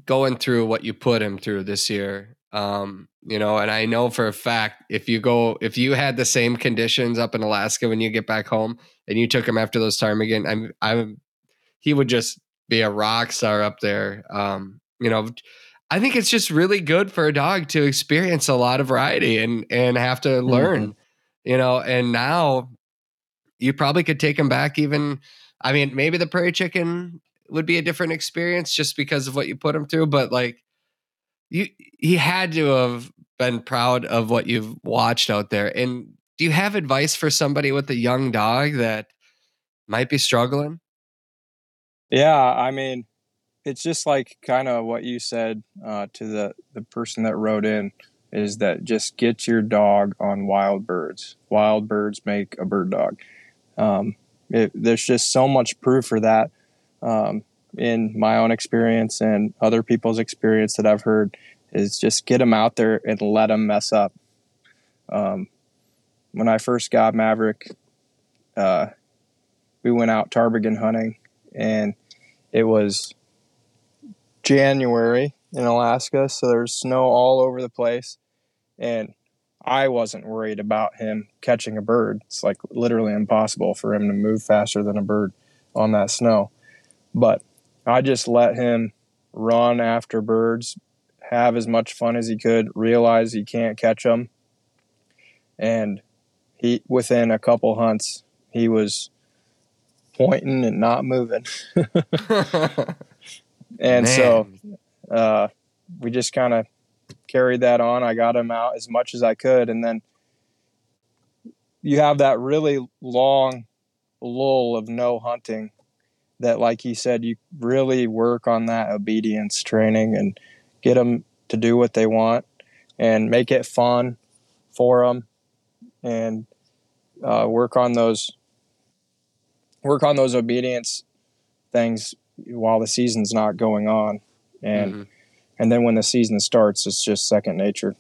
going through what you put him through this year, um, you know, and I know for a fact if you go, if you had the same conditions up in Alaska when you get back home and you took him after those ptarmigan, I'm, I'm, he would just be a rock star up there. Um, you know, I think it's just really good for a dog to experience a lot of variety and and have to learn, mm-hmm. you know. And now you probably could take him back even. I mean, maybe the prairie chicken would be a different experience just because of what you put him through, but like you he had to have been proud of what you've watched out there. And do you have advice for somebody with a young dog that might be struggling? Yeah, I mean, it's just like kind of what you said uh, to the the person that wrote in is that just get your dog on wild birds. Wild birds make a bird dog. Um, it, there's just so much proof for that. Um, in my own experience and other people's experience that I've heard is just get them out there and let them mess up. Um, when I first got Maverick, uh, we went out ptarmigan hunting and it was January in Alaska, so there's snow all over the place. And I wasn't worried about him catching a bird. It's like literally impossible for him to move faster than a bird on that snow. But I just let him run after birds, have as much fun as he could, realize he can't catch them. And he, within a couple hunts, he was pointing and not moving. and Man. so uh, we just kind of carried that on. I got him out as much as I could. And then you have that really long lull of no hunting that, like he said, you really work on that obedience training and get them to do what they want and make it fun for them and uh, work on those work on those obedience things while the season's not going on and mm-hmm. and then when the season starts it's just second nature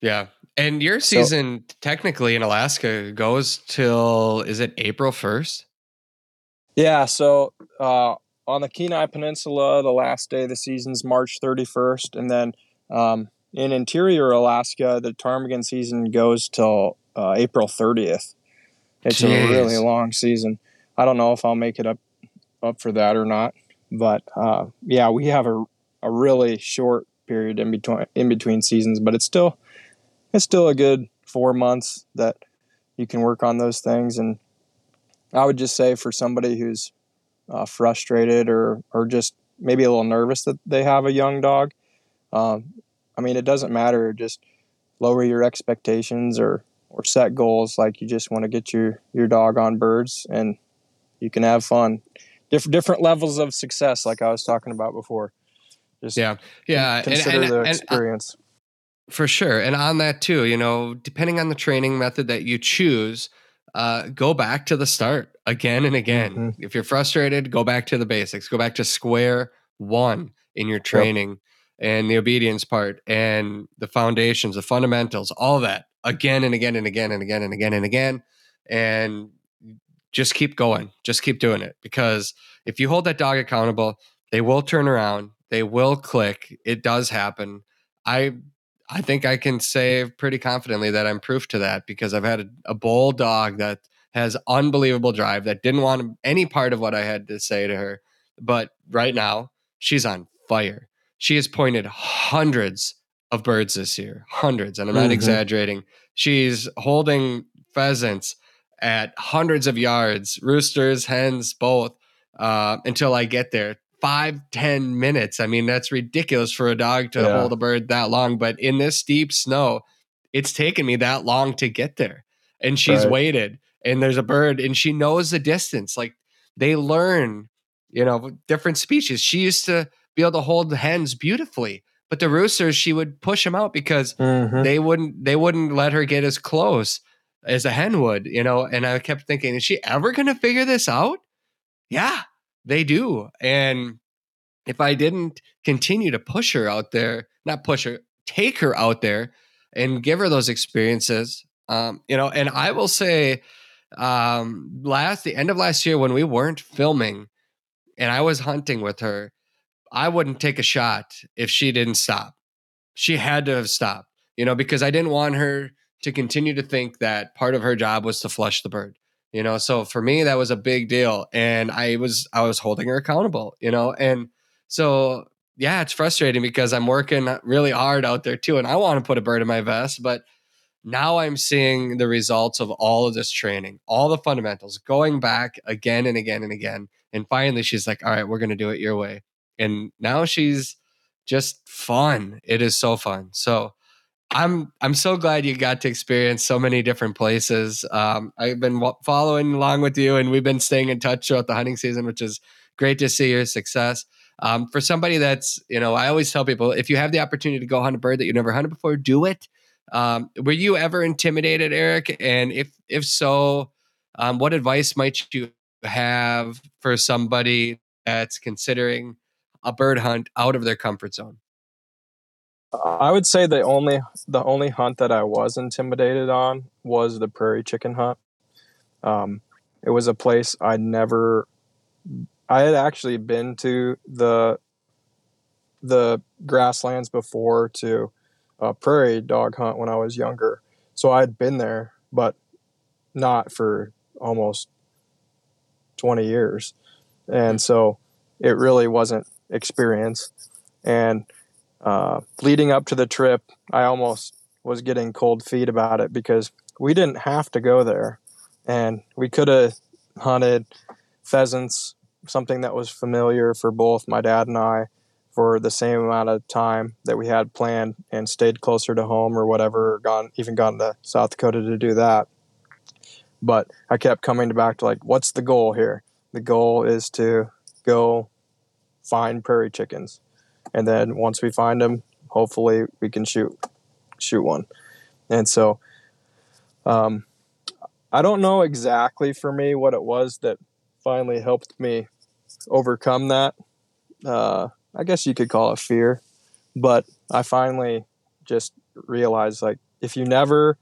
yeah and your season so, technically in alaska goes till is it april 1st yeah, so uh, on the Kenai Peninsula, the last day of the season's March 31st, and then um, in interior Alaska, the ptarmigan season goes till uh, April 30th. It's Jeez. a really long season. I don't know if I'll make it up up for that or not, but uh, yeah, we have a a really short period in between in between seasons, but it's still it's still a good four months that you can work on those things and I would just say for somebody who's uh, frustrated or or just maybe a little nervous that they have a young dog, um, I mean, it doesn't matter. Just lower your expectations or or set goals. Like you just want to get your your dog on birds and you can have fun. Different different levels of success, like I was talking about before. Just yeah, yeah. Consider and, and, the uh, experience. And, for sure, and on that too, you know, depending on the training method that you choose uh, go back to the start again and again. Mm-hmm. If you're frustrated, go back to the basics. Go back to square one in your training yep. and the obedience part and the foundations, the fundamentals, all that again and again and again and again and again and again. And just keep going. Just keep doing it because if you hold that dog accountable, they will turn around. They will click. It does happen. I I think I can say pretty confidently that I'm proof to that because I've had a, a bull dog that has unbelievable drive that didn't want any part of what I had to say to her. But right now, she's on fire. She has pointed hundreds of birds this year, hundreds, and I'm not mm-hmm. exaggerating. She's holding pheasants at hundreds of yards, roosters, hens, both, uh, until I get there five ten minutes. I mean, that's ridiculous for a dog to yeah. hold a bird that long. But in this deep snow, it's taken me that long to get there. And she's right. waited, and there's a bird, and she knows the distance. Like they learn, you know, different species. She used to be able to hold the hens beautifully. But the roosters, she would push them out because mm-hmm. they wouldn't they wouldn't let her get as close as a hen would, you know. And I kept thinking, is she ever gonna figure this out? Yeah, they do. And if I didn't continue to push her out there, not push her, take her out there and give her those experiences, um, you know, and I will say, um, last, the end of last year when we weren't filming and I was hunting with her, I wouldn't take a shot if she didn't stop. She had to have stopped, you know, because I didn't want her to continue to think that part of her job was to flush the bird you know? So for me that was a big deal and i was i was holding her accountable you know? And so yeah it's frustrating because i'm working really hard out there too and i want to put a bird in my vest but now i'm seeing the results of all of this training all the fundamentals going back again and again and again and finally she's like all right we're going to do it your way. And now she's just fun. It is so fun. So I'm I'm so glad you got to experience so many different places. Um, I've been w- following along with you, and we've been staying in touch throughout the hunting season, which is great to see your success. Um, for somebody that's you know, I always tell people if you have the opportunity to go hunt a bird that you never hunted before, do it. Um, were you ever intimidated, Eric? And if if so, um, what advice might you have for somebody that's considering a bird hunt out of their comfort zone? I would say the only the only hunt that I was intimidated on was the prairie chicken hunt. Um, it was a place I never. I had actually been to the the grasslands before to a prairie dog hunt when I was younger, so I'd been there, but not for almost twenty years, and so it really wasn't experience. And uh, leading up to the trip, I almost was getting cold feet about it because we didn't have to go there, and we could have hunted pheasants, something that was familiar for both my dad and I, for the same amount of time that we had planned, and stayed closer to home or whatever, or gone even gone to South Dakota to do that. But I kept coming back to like, what's the goal here? The goal is to go find prairie chickens and then once we find them, hopefully we can shoot shoot one. And so, um, I don't know exactly for me what it was that finally helped me overcome that. Uh, I guess you could call it fear, but I finally just realized like if you never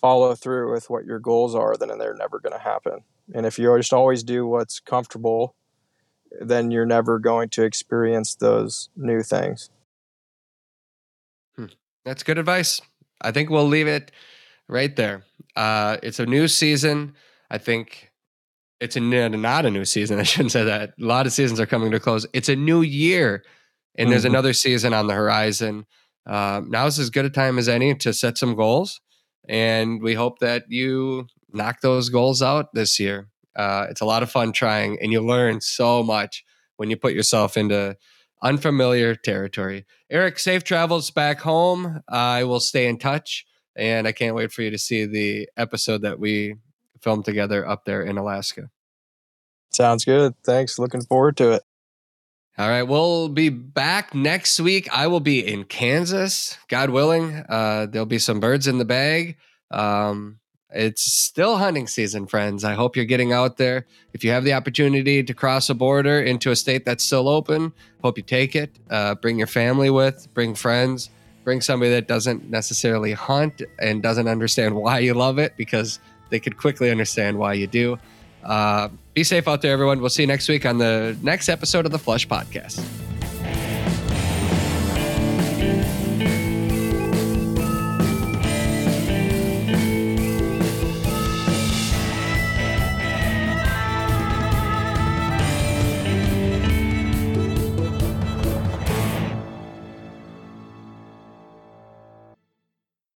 follow through with what your goals are, then they're never going to happen. And if you just always do what's comfortable then you're never going to experience those new things. Hmm. That's good advice. I think we'll leave it right there. Uh, it's a new season. I think it's a not a new season. I shouldn't say that. A lot of seasons are coming to close. It's a new year, and mm-hmm. there's another season on the horizon. Uh, is as good a time as any to set some goals, and we hope that you knock those goals out this year. Uh, it's a lot of fun trying, and you learn so much when you put yourself into unfamiliar territory. Eric, safe travels back home. I will stay in touch, and I can't wait for you to see the episode that we filmed together up there in Alaska. Sounds good. Thanks. Looking forward to it. All right, we'll be back next week. I will be in Kansas, God willing. Uh, there'll be some birds in the bag. Um, it's still hunting season, friends. I hope you're getting out there. If you have the opportunity to cross a border into a state that's still open, hope you take it. Uh, bring your family with, bring friends, bring somebody that doesn't necessarily hunt and doesn't understand why you love it because they could quickly understand why you do. Uh, be safe out there, everyone. We'll see you next week on the next episode of the Flush Podcast.